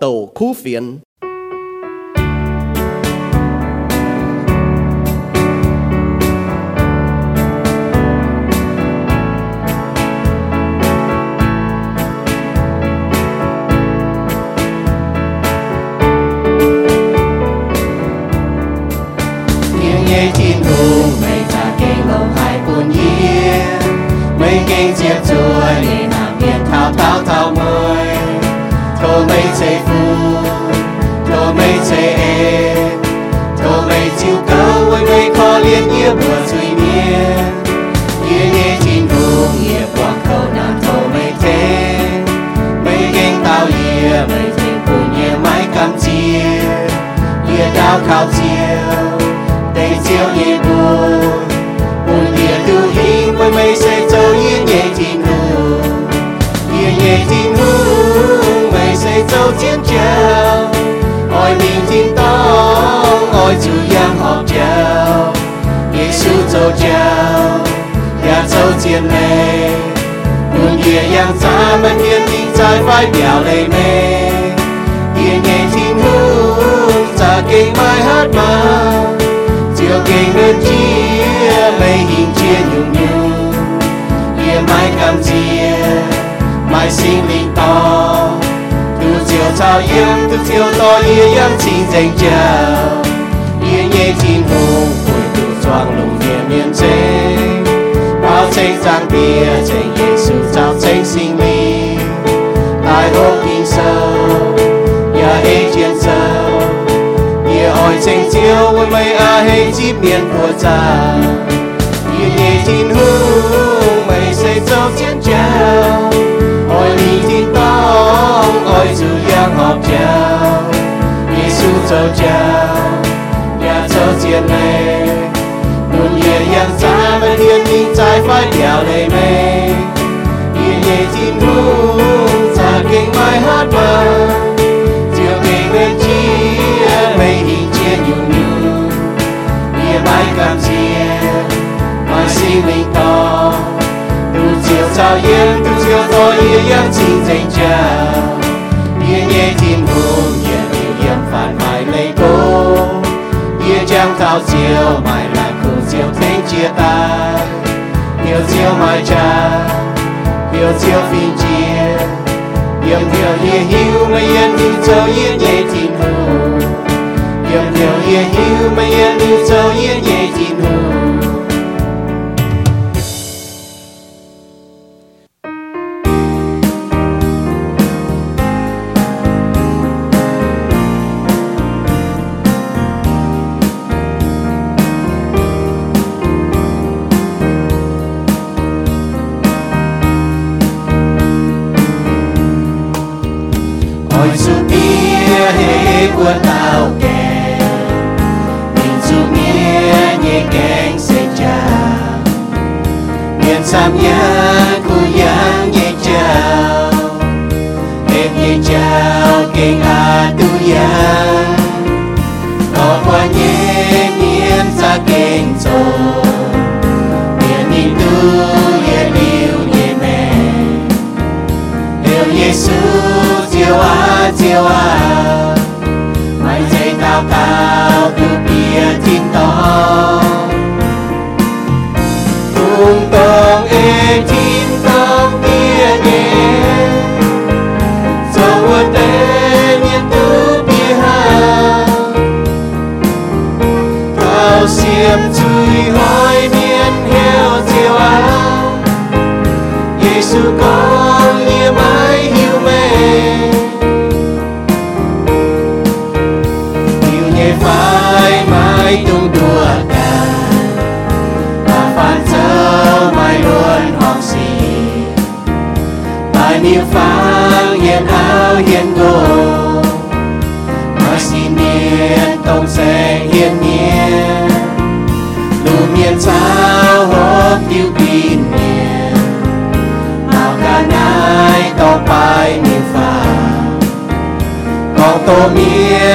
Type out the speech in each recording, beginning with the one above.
tổ khu phiền Khảo treo đầy chiếu, ngày buồn buồn hiền thù hiền với mây xây dâu hiên, là kinh mai hát mà. Chiều kinh đơn chia, lấy hình chia nhung nhung. Kia mai cam chia, mai sinh linh to. Từ chiều chào yên, từ chiều to yên yên xin dành chào. Yên nhẹ chín hùng, vui từ choang lùng nhẹ miên trên bao tranh giang bia, tranh nhẹ sự chào tranh sinh linh. Tại hôn kinh sâu nhà ê chiến nhà ỏi tranh chiếu với mấy a hê chip miền của cha. Nhà nhẹ tin hương mày xây dấu chiến trao. Ỏi lý tin tông ỏi dù yang họp chào Giêsu châu chào nhà châu chiến này. Luôn nhẹ yang xa mà thiên minh trái phải đèo đầy mây nhẹ nhẹ tin hương kinh mai hát vang. chiều bia mai cầm chia mai sinh mình to tu chiều sao yên, tu chiều to yên yên chính dành cha yên nhẹ tim hồn yên điều yên phản mai lấy cô yên chẳng thao chiều, mai là khu chiều thanh chia tay yêu chiều mai cha yêu chiều phim chia. Yếm thiểu ye hiu mà yên hiu châu yên ye tin hu yếm thiểu ye hiu mà yên hiu châu yên ye tin 와 말제 나가 그 비에 진다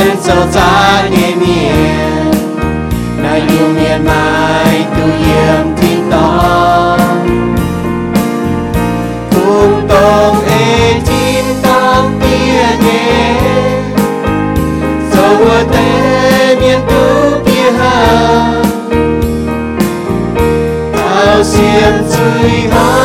人走在里面，那永远埋都掩听到，空洞的天堂边缘，走我的面都别好，到现最后。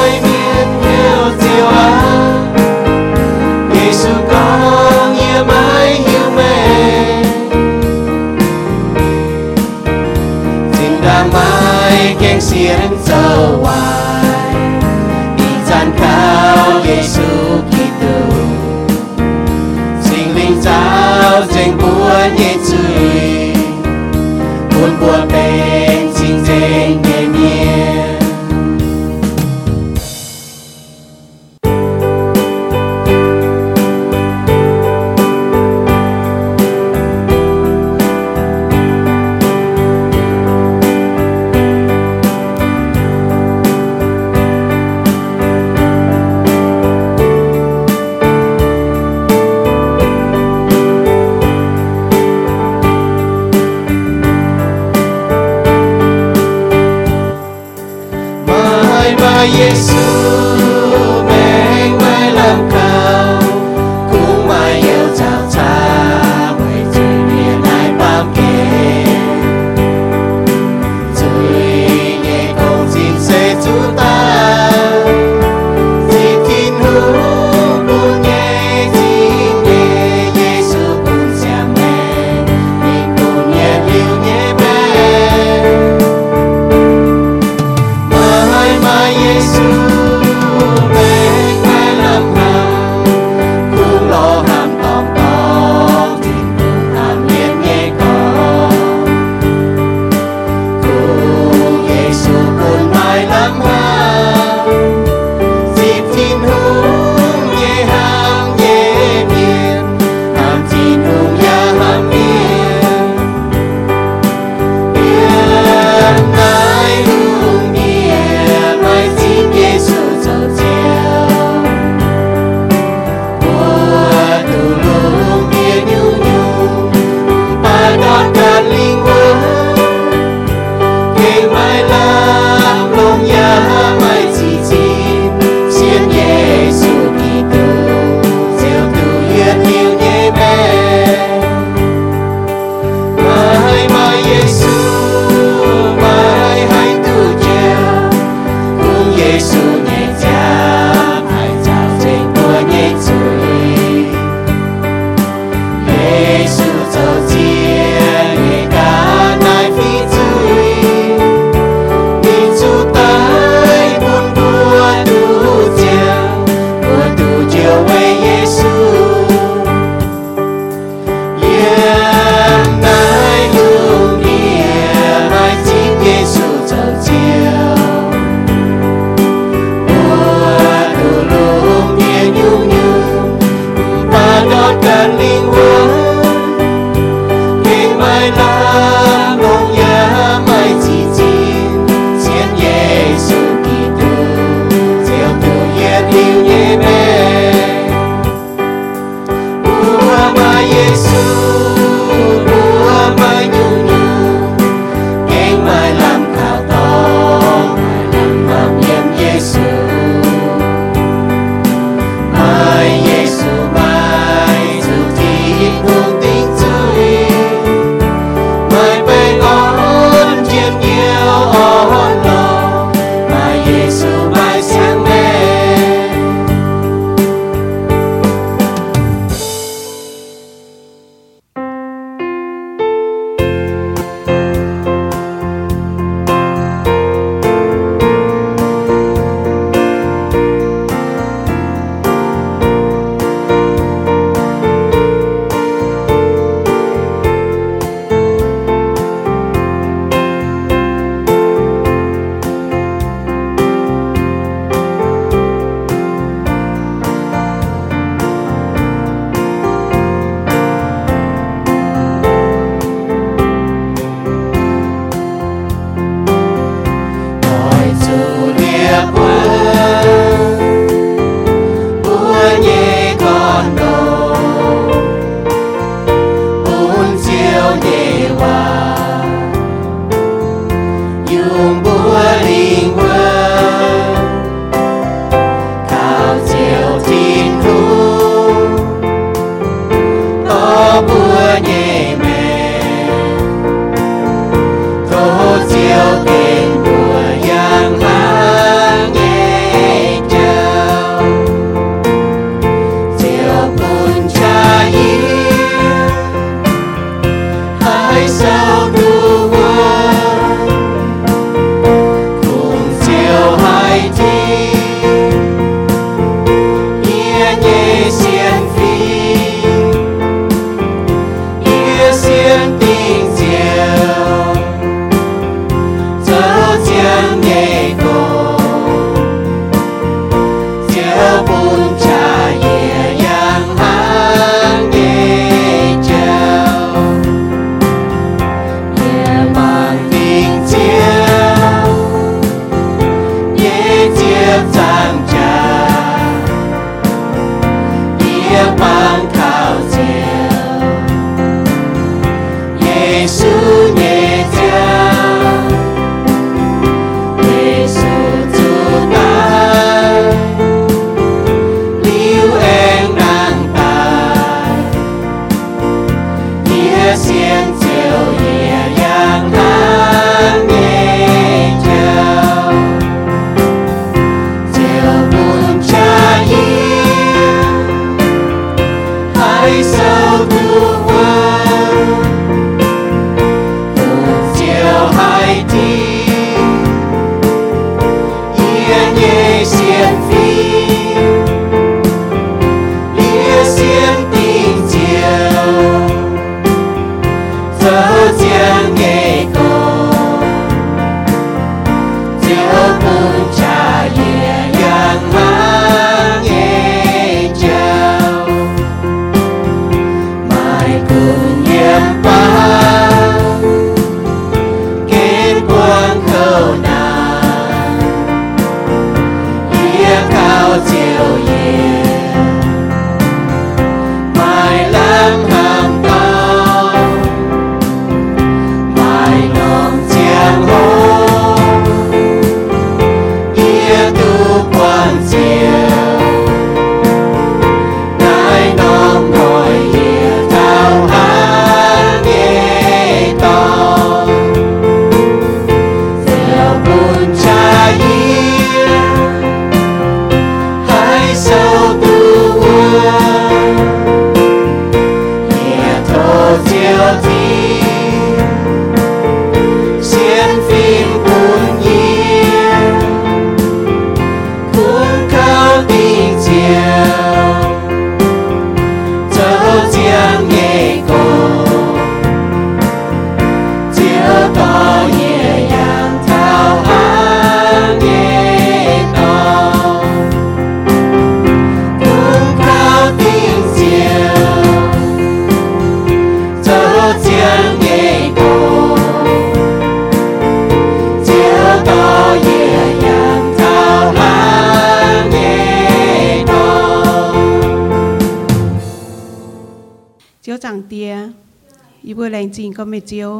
一不冷静ก็ไม่เจียว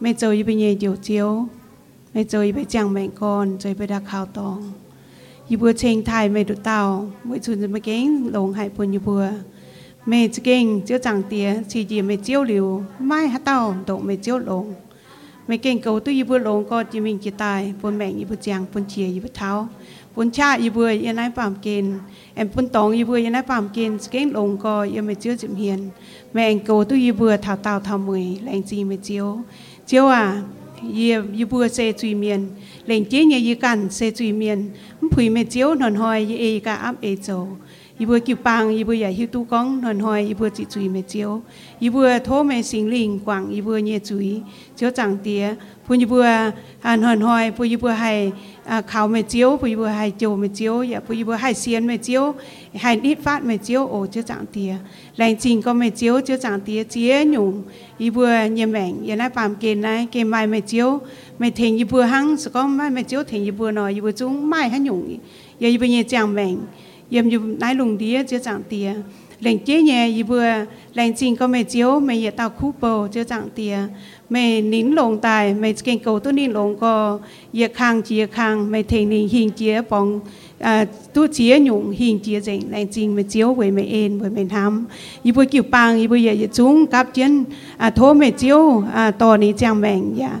ไม่เจอยี่ไปเยี่ยวเจียวไม่เจอยี่ไปจังแมงกอนเจอไปดักข่าวตองยี่บัวเชงไทยไม่ดูเต่าไม่ชุนจะมาเก่งลงหายปนยี่บัวไม่เก่งเจียวจังเตียชีจีไม่เจียวหลิวไม่ฮัตเต่าตไม่เจียวลงไม่เก่งเกาตุยิบัวหลงก็จะมิงจะตายปนแมงยิบัวจังปนเชียยิบัวเท้า กะอัพเอโจอีเบือกิวปังอีเบือใหญ่ฮิวตู้ก้องหนอนหอยอีเบือจิจุยไม่เจียวอีเบือโทไม่สิงลิ 一部就帮，一部也许都讲暖和，一部只嘴没招，一部土没心灵广，一部也嘴就长跌，不一部啊暖和，不一部还啊烤没招，不一部还酒没招，也不一部还咸没招，还立法没招哦就长跌，冷静ก็没招就长跌，接用一部也明，也来办给来给买没招，没停一部行，是讲买没招停一部呢，一部中买还容易，也一部也讲明。yếm yu nai lùng đi chưa chẳng tiền lệnh chế nhẹ yu vừa, lệnh trình có mẹ chiếu, mẹ yết tao khu bồ chưa chẳng tiền mẹ nín lồng tài, mẹ kênh cầu tu nín lồng có yết khang chia khang, mẹ thề nín hiền chia bóng à tu chia nhung hiền chia dành lệnh trình mẹ chiếu với mẹ ên với mẹ thắm yu vừa kiểu bang yu vừa yết chung cáp chân à thô mẹ chiếu à to ní trang mẹ yeah. Dạ.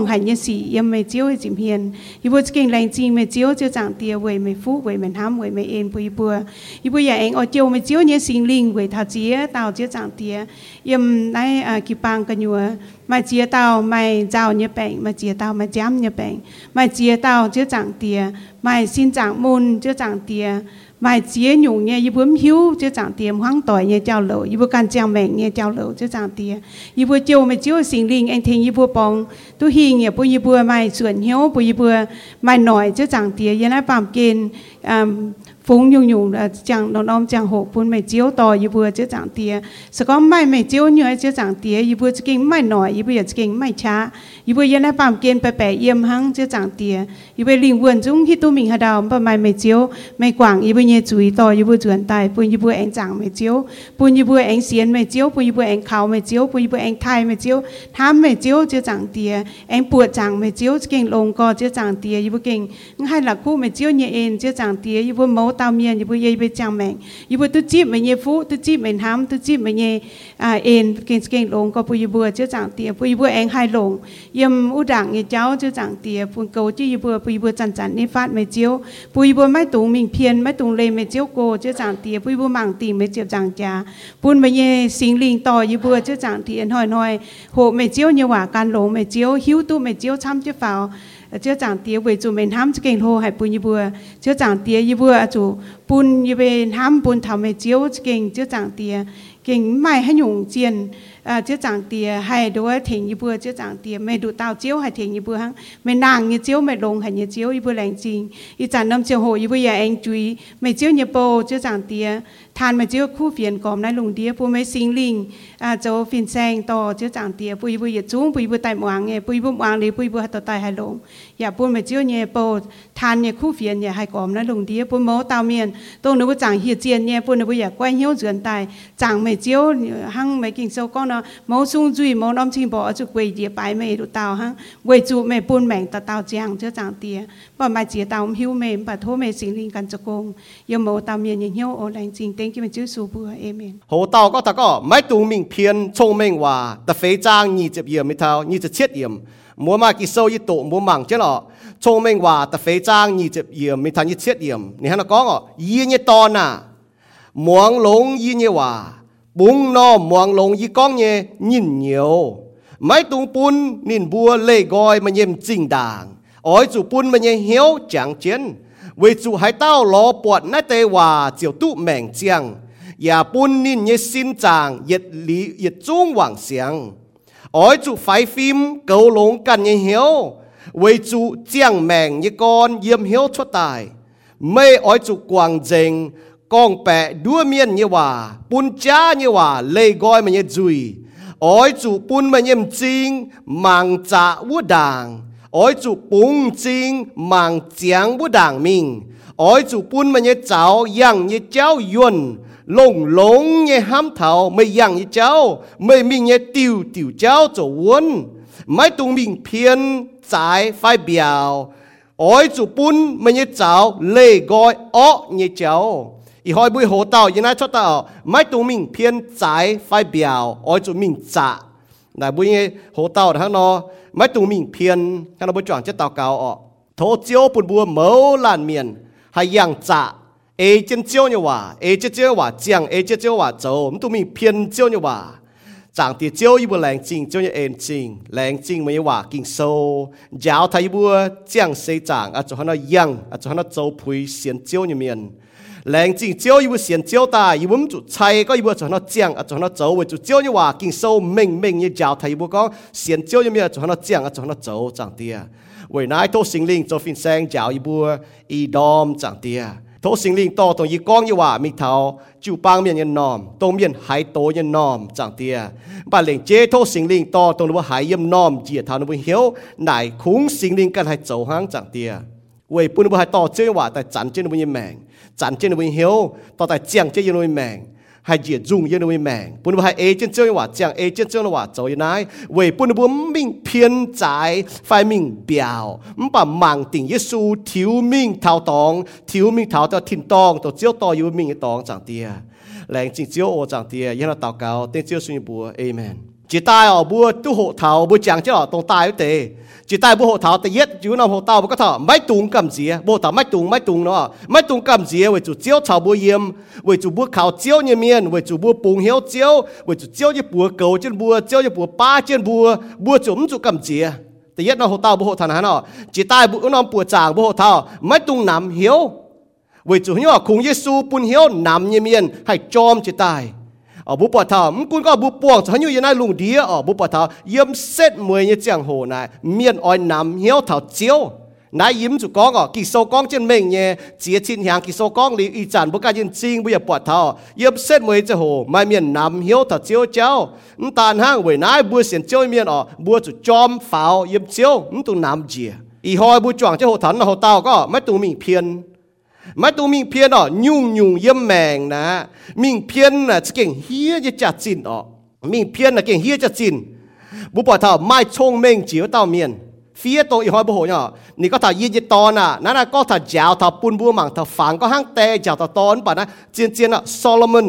讲系一时，因为只会渐现。伊不经灵智，咪只就长地为咪富，为咪贪，为咪恩背背。伊不也恩，我叫咪只呢心灵为他只到只长地，伊唔来啊去帮个女，咪只到咪造呢病，咪只到咪减呢病，咪只到只长地，咪先长满只长地。My 融呢，一ยห就涨跌，黄ย่าพึมพิ้也เ流就涨跌；一เตี๋ยหวังต่อยอย่不เจียวหล่ออย่าพูดก 风涌涌的讲，侬侬讲火盆没浇到一波就涨跌，是讲卖没浇热就涨跌，一波只给卖耐，一波也只给卖差，一波原来把间白白盐行就涨跌，一波灵魂中去都明下到，不卖没浇，没广一波也注意到一波转带，不一波按涨没浇，不一波按咸没浇，不一波按烤没浇，不一波按太没浇，他没浇就涨跌，按ปวดจังไม่เจียวจะเก่งลงก็จะจังเตียอยู่เก่งให้หลักคู่ไม่เจียวเนี่ยเองจะจังเตียอยู่เมา้าเมียนยิบุเยยไปจังแมงยิบุตุจิบเมันเยฟุตุจิบเมันทำตุจิบเมียอ่าเอ็นเก่งเก่งลงก็ปุยบัวเจ้าจังเตียปุยบัวแองไฮลงยี่มอุดังเยเจ้าเจ้าจังเตียปุนเกาจี้ยิบัวปุยบัวจันจันนี่ฟาดไม่เจียวปุยบัวไม่ตุงมิงเพียนไม่ตุงเลยไม่เจียวโกเจ้าจังเตียปุยบัวมังตีไม่เจียวจังจ้าปุนเมันยสิงลิงต่อยิบัวเจ้าจังเตียหน่อยหน่อยโหไม่เจียวเนื้ยว่าการลงไม่เจียวหิวตู้ไม่เจียวช้ำเจ้าเฝ้า chang mèn như bữa tu chip mình ye phú tu chip mình ham tu chip mình ye à en kinh kinh lồng có bữa như bữa chứ chẳng tiệt bữa như bữa anh hai lồng yếm u đảng ye cháu chứ chẳng tiệt bữa cầu chứ như bữa bữa như bữa chăn chăn ni phát mày chiếu bữa như bữa mai tung mình phiền mai tung lên mày chiếu cô chứ chẳng tiệt bữa như bữa mang tìm mày chiếu chẳng cha bữa mày ye sinh linh to như bữa chứ chẳng tiệt hỏi hỏi chiếu chưa mai chiếu y chiếu bồ khu phiền còm lùng đĩa sinh linh à chỗ phiền sang to chưa chẳng chúng nghe bữa bữa moang đi bữa bữa hạt ya bồ than khu phiền hai còm lùng đĩa tao miền tôi nếu bữa chẳng hiệt chiên như bữa nếu bữa giờ quay hiếu duyên tài chẳng mày chiếu hăng mày kinh sâu con nó mẫu sung duy mẫu năm chim bỏ cho quầy địa bài mày đủ tao hăng quầy chủ mày buôn mèn tao tao giang chưa chẳng tía và mà chỉ tao hiu mềm và thô mềm xin linh căn cho công yêu mô tao miền nhìn hiu ô lành chính tên kim chữ số bùa amen. Hồ tao có tao có mấy tù mình thiên, thông minh hòa tập phế trang nhị chụp yểm mấy thao nhị chụp chết yểm. Muốn mà kỳ sâu y tổ, muốn mảng chết lọ. Thông minh hòa tập phế trang nhị chụp yểm mấy thao nhị chết yểm. Nè nó có ngọ yê nhị to nà. Muống lống yê nhị hòa. Búng no muống lống yê con nhẹ nhìn nhiều. Mấy tung bún nhìn bùa lê gọi mà nhầm trình đàng ôi chú bún mà nhé, hiếu chẳng chiến. Vì chú hải tao lo bọt nát tê hòa, chiều tụ mẹng chiang. Ya bún nín nhé, xin chàng, yết lý, yết trung hoàng xiang. Ôi chú phái phim, cầu lống cần nhé, hiếu. Vì chú chiang mẹng như con, yếm hiếu cho tài. Mê ôi chú quang dình con bẹ đua miên như hòa. Bún cha như hòa, lê gói mà nhé, dùi. Ôi, chủ bún mà nhé chinh mang trả vua đàng ỏi chủ bùng chính mang chiang bút đảng mình ỏi chủ bún mà nhé cháu yang nhé cháu yuân. Lồng lồng nhé ham thảo mày yang nhé cháu. Mày mình nhé tiêu tiêu cháu cho uốn. Mãi tung mình phiền trái phải biểu ỏi chủ bún mà nhé cháu lê gọi ọ nhé cháu. Ý hỏi bùi hồ tàu yên ai cho tàu. Mãi tung mình phiền trái phải biểu ỏi chủ mình trả đại bùi hồ tàu thằng nó. 每度米偏，看到不转接到高哦。偷焦不播没烂面，还样炸。哎，真焦呢话，哎，这焦话酱，哎，这焦话粥，每度米偏焦呢话，长得焦伊不靓精，焦呢矮精，靓精没有话紧瘦。然后他伊不酱色酱啊，就喊他样啊，就喊他粥皮鲜焦呢面。lệnh chỉ chiếu yêu xiên chiếu ta yêu muốn chủ chạy có yêu cho nó chàng à cho nó cháu với chủ chiếu như hòa kinh sâu mình mình như giáo thầy bố con xiên chiếu như miệng cho nó chàng à cho nó cháu chẳng tia với nãy thô sinh linh cho phiên sang giáo yêu bùa y đom chẳng tia thô sinh linh to tổng y con như hòa mi thảo chủ bang miệng nhân nòm tổng miệng hải tố nhân nòm chẳng tia bà lệnh chế thô sinh linh to tổng nó hải yếm nòm chỉ thảo nó hiếu nai khung sinh linh cần hải cháu hang chẳng tia 为不能不还到这话在咱这不也忙。 เหลงเจโทสิงลิงต่อตรงว่าหายเยี่ยมนอมเจียเท้านบุเหียวไหนคุ้งสิงลิงกันให้โจห้างจังเตียเว้ยปุ่นบุหายต่อเจ้าว่าแต่จันเจ้าบุญยแมง chán trên nuôi hiếu tao tại chiang trên nuôi mèng hay diệt dùng yên nuôi mèng bún bún hay ê trên chơiว่า chiang ê trên chơiว่า rồi này về bún bún mình phiền trái phải mình biểu mà mang tình Giêsu thiếu mình thao tòng thiếu mình thao tao thiên tòng tao chiếu tao yêu mình tòng chẳng tia lệnh chính chiếu ô chẳng tia yên là tao cao tên chiếu suy bùa amen Chỉ tai ở bùa tu hộ thảo bùa chẳng chứ ở tông tai tề. Chỉ tai bùa hộ thảo tại yết chú nào hộ tao bùa có thảo mấy tung cầm gì bố thảo mấy tung mấy tung nó mấy tung cầm gì với chủ chiếu thảo bùa yếm với chủ bùa khảo chiếu như miên, với chủ bùa bùng hiếu chiếu, với chủ chiếu như bùa cầu trên bùa, chiếu như bùa ba trên bùa bố chủ chủ cầm gì tại yết nó hộ tao bùa hộ thảo nó chỉ tai bùa nó bùa chàng bùa hộ thảo mấy tung nằm hiếu. Với chủ nhỏ cùng Giêsu bùn hiếu nằm như miên hay chom chỉ tai ở bố bỏ thảo ừ, cũng có bố buông cho như này lùng đĩa ở ờ, bố bỏ yếm xét mười như chẳng hồ này miên oi nằm hiếu thảo chiếu. Nãy yếm chủ con ở kỳ sâu con trên mình nhé chia chín hàng kỳ sâu con lý y chẳng bố ca yên chinh, bây giờ bỏ thảo yếm xét mười cho hồ, mai miên nằm hiếu thảo chiếu cháu. Ừ, tàn hang với nãy bùa xiển chiếu miên ở bùa chủ chom pháo yếm chiếu ừ, tụ nằm dìa. Y hoi bùa choàng cho hồ thắn là hồ tao có mấy tụ mình phiền. มาตัวมิงเพียนอะยุ่งยุ่งเยี่ยมแมงนะมิงเพียนน่ะจะเก่งเฮียจะจัดจินอะมิงเพียนน่ะเก่งเฮียจะจินบุปผาเท่าไม่ชงเม่งจิ๋วเต้าเมียนเฟียตัวอีหอยบุโหเนาะนี่ก็ถ้ายืนยตอนอะนั่นก็ถ้าเจ้าถ้าปุ่นบัวหมังถ้าฝังก็ห้างแต่เจ้าถ้าตอนป่ะนะเจียนเจียนอะโซโลมอน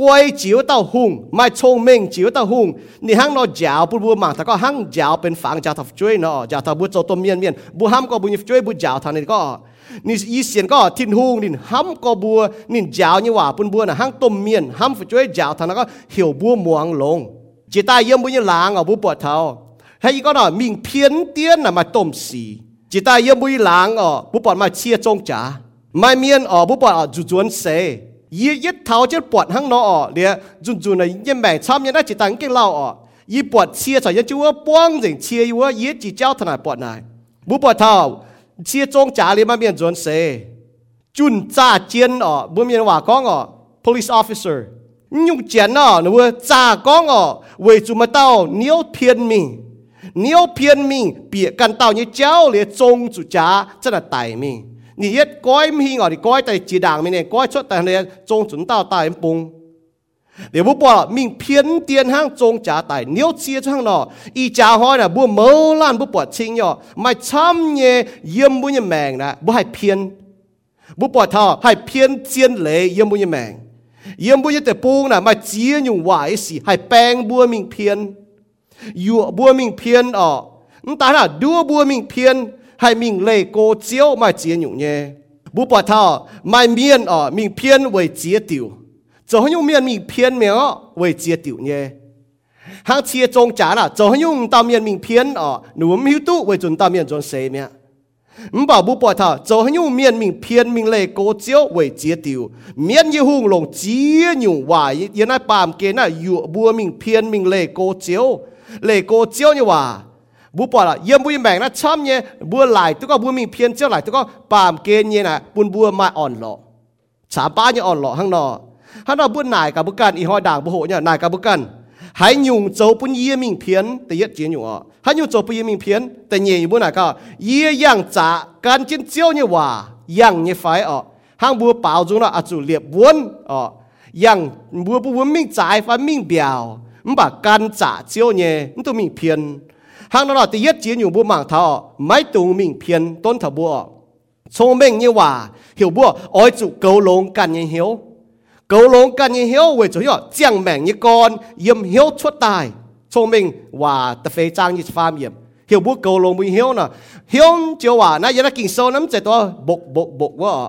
กล้วยจิ๋วเต้าหุงไม่ชงเม่งจิ๋วเต้าหุงนี่ห้างเนาะเจ้าปุ่นบัวหมังถ้าก็ห้างเจ้าเป็นฝังเจ้าถ้าช่วยเนาะเจ้าถ้าบุโจตัวเมียนเมียนบุห้ามก็บุญช่วยบุเจ้าท่านี่ก็ นี่อีเสียนก็ทิ้นหูนินห้ำก็บัวนินจาวนี่ว่าปุ่นบัวน่ะห้างต้มเมียนห้ำช่วยจาวทางนั้นก็เหี่ยวบัวมวงลงจีตายเยี่ยมบุญหลางอะบุปวดเท้าให้ก็น่ะมิงเพี้ยนเตี้ยนน่ะมาต้มสีจีตายเยี่ยมบุญหลางอะบุปวดมาเชียจงจ๋าไม่เมียนอะบุปวดอะจุจวนเสยี่ยึดเท้าเจะปวดห้างนออะเดี๋ยวจุนจุนน่ะยังแบ่งช้ำยังได้จีตังเก่งเล่าอะยี่ปวดเชียใส่ยังจัวป้องจริงเชียอยู่ว่ายี่จีเจ้าถนัดปวดนายบุปวดเท้า chia chong trả lý mà miền dồn xe chun cha chiến ở bữa miền hòa con ở, police officer. Nhung chiến ở nó vừa cha con ở về chúng mà tao nếu thiên mình nếu thiên mình bịa căn tao như cháu lý chong chủ trả chắc là tài mình bùng เดี๋ยวบุปผามิ่งเพี้ยนเตียนห้างจงจ่าไต่เนี้ยวเชียช่างหนออีจ่าห้อยนะบัวเมอล้านบุปผาชิงย่อไม่ช้ำเยเยี่ยมบุญแมงนะบัวให้เพี้ยนบุปผาท่อให้เพี้ยนเจียนเหลยเยี่ยมบุญแมงเยี่ยมบุญแต่ปูงนะไม่เจียอยู่ไหวสิให้แปลงบัวมิ่งเพี้ยนอยู่บัวมิ่งเพี้ยนออกตาหน้าดัวบัวมิ่งเพี้ยนให้มิ่งเลโกเจียวไม่เจียอยู่เยบุปผาท่อไม่เมียนออกมิ่งเพี้ยนไว้เจียติว จะให้ยุ่งเมียนมิงเพียนเมียไว้เจียติวเนี่ยหางเชียจงจ๋าน่ะจะให้ยุ่งตามเมียนมิงเพียนอ๋อหนูมิวตู้ไว้จนตามเมียนจนเสียเมีย唔把不把他，就很用面命偏命嚟高招为截掉，面一红龙只用话，原来把嘅那有不命偏命嚟高招，嚟高招你话。บุปผาเยี่ยมบุญแบ่งนะช้ำเนี่ยบัวไหลตัวก็บัวมีเพียนเจ้าไหลตัวก็ปามเกณฑ์เนี่ยนะบุญบัวมาอ่อนหล่อสามป้าเนี่ยอ่อนหล่อข้างนอกข้างนอกบุญนายกับบุกันอีหอยด่างบุโหเนี่ยนายกับบุกันหายยุงโจปุ่นเยี่ยมิงเพียนแต่ยัดเจียนอยู่อ่ะหายยุงโจปุ่นเยี่ยมิงเพียนแต่เยี่ยอยู่บุญนายก็เยี่ยยังจ่าการจิ้นเจียวเนี่ยว่ายังเนี่ยไฟอ่ะห้างบัวเปล่าจุงละอาจุเลียบวนอ่ะยังบัวบั วมิงจ่ายฟันมิงเบียวมันบอกการจ่าเจียวเนี่ยมันต้องมิงเพียนห้างนั้นแต่ยัดเจียนอยู่บัวหมางเท้าไม่ตรงมิงเพียนต้นถบัว聪明เนี่ยว่าเหี่ยวบัวอ้อยจุเกาลงกันเนี่ยเหี่ยว cầu lông cần như hiểu về chủ yếu chẳng mẹng như con, yếm hiểu xuất tài thông minh và tập phê trang như phàm yếm hiểu bút cầu lông mình hiểu nè. Hiểu chiều hòa, nãy giờ đã kinh sâu lắm chạy to bộc bộc bộc quá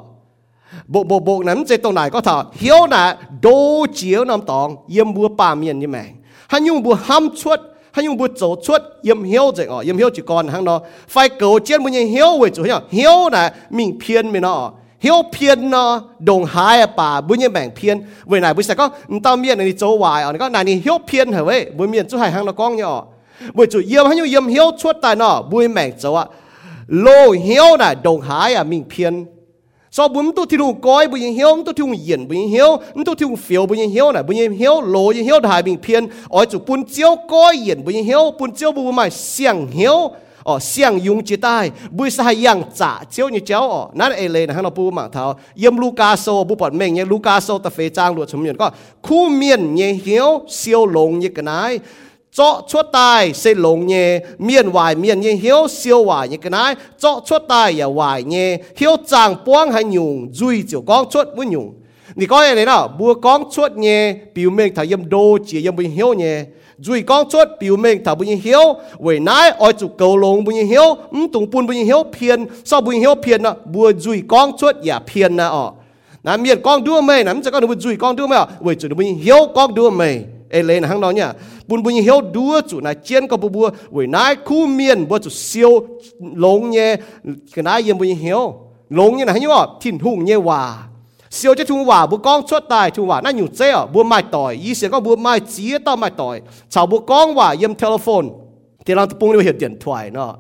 bộ bộ bộ nắm chế tông này có thọ hiểu nè đô chiếu nam tòng, yếm bùa ba miền như mẹ hắn dùng bùa ham chuột hắn dùng bùa chỗ chuột yếm hiểu chế ở yếm hiểu chỉ còn hắn nó phải cầu chiến mình hiểu về chủ hiếu hiểu nè, mình phiền mình nó hiếu phiền nó ờ, đồng hai à bà bữa nhiên bảng phiền vậy này bữa sẽ có ừ, tao miền này châu hoài ở có này này hiếu phiền hả vậy? Bữa miền chú hải hàng nó con nhỏ bữa chủ yêu hay yếm hiếu chuột tài nó bữa mảng châu ạ. Lô hiếu này, đồng hai à mình phiền so bún tu thì luôn coi bún hiếu tu thì luôn yên bún hiếu. Tu thì luôn phiêu bún hiếu này. Bún hiếu, lô bún hiếu đại mình phiền ở chủ, bún chiếu coi yên bún hiếu, bún chiếu bún mày xiang hiếu. Ờ, ở xiang yung chi tai, bui sa yang cha chiếu như chéo ở ờ, nát ai lên hàng nó pu mạng thảo. Yếm Luca so bu bọn mình nhé, Luca so ta phê trang luật chúng mình có. Khu miền nhé hiếu, siêu lồng như cái này cho chuột tai sẽ lồng nhé, miền hoài miền nhé hiếu, siêu hoài như cái này cho chuột tai ya hoài nhé, hiếu chàng quang hay nhung, duy chiều con chuột với nhung. 你讲嘢嚟啦，冇讲出嘢，表明他饮多字，饮唔晓嘢。rồi con chốt biểu minh thảo bùi hiếu với nái oi chủ cầu lông bùi hiếu ừm tung bùn bùi hiếu phiền sau bùi hiếu phiền nè bùi rồi con chốt ya phiền nè ọ nà miền con đua mày nắm cho con bùi rồi con đua mày với chủ bùi hiếu con đua mày ê lên hàng đó nhá bùn bùi hiếu đua chủ nà chiên có bùi bùi với nái khu miền bùi chủ siêu lông nhé cái nái yếm bùi hiếu lông nhé nà hay nhá thìn hùng nhé hòa 小只ทุ่งว่าบุกองชดตายทุ่งว่านั่นอยู่เจ้าบัวไม่ต่อยยี่เสียก็บัวไม่จีต้องไม่ต่อยชาวบุกองว่ายี่ยมโทรโฟนที่เราปุ่งเราเห็นเดียนถวยเนาะ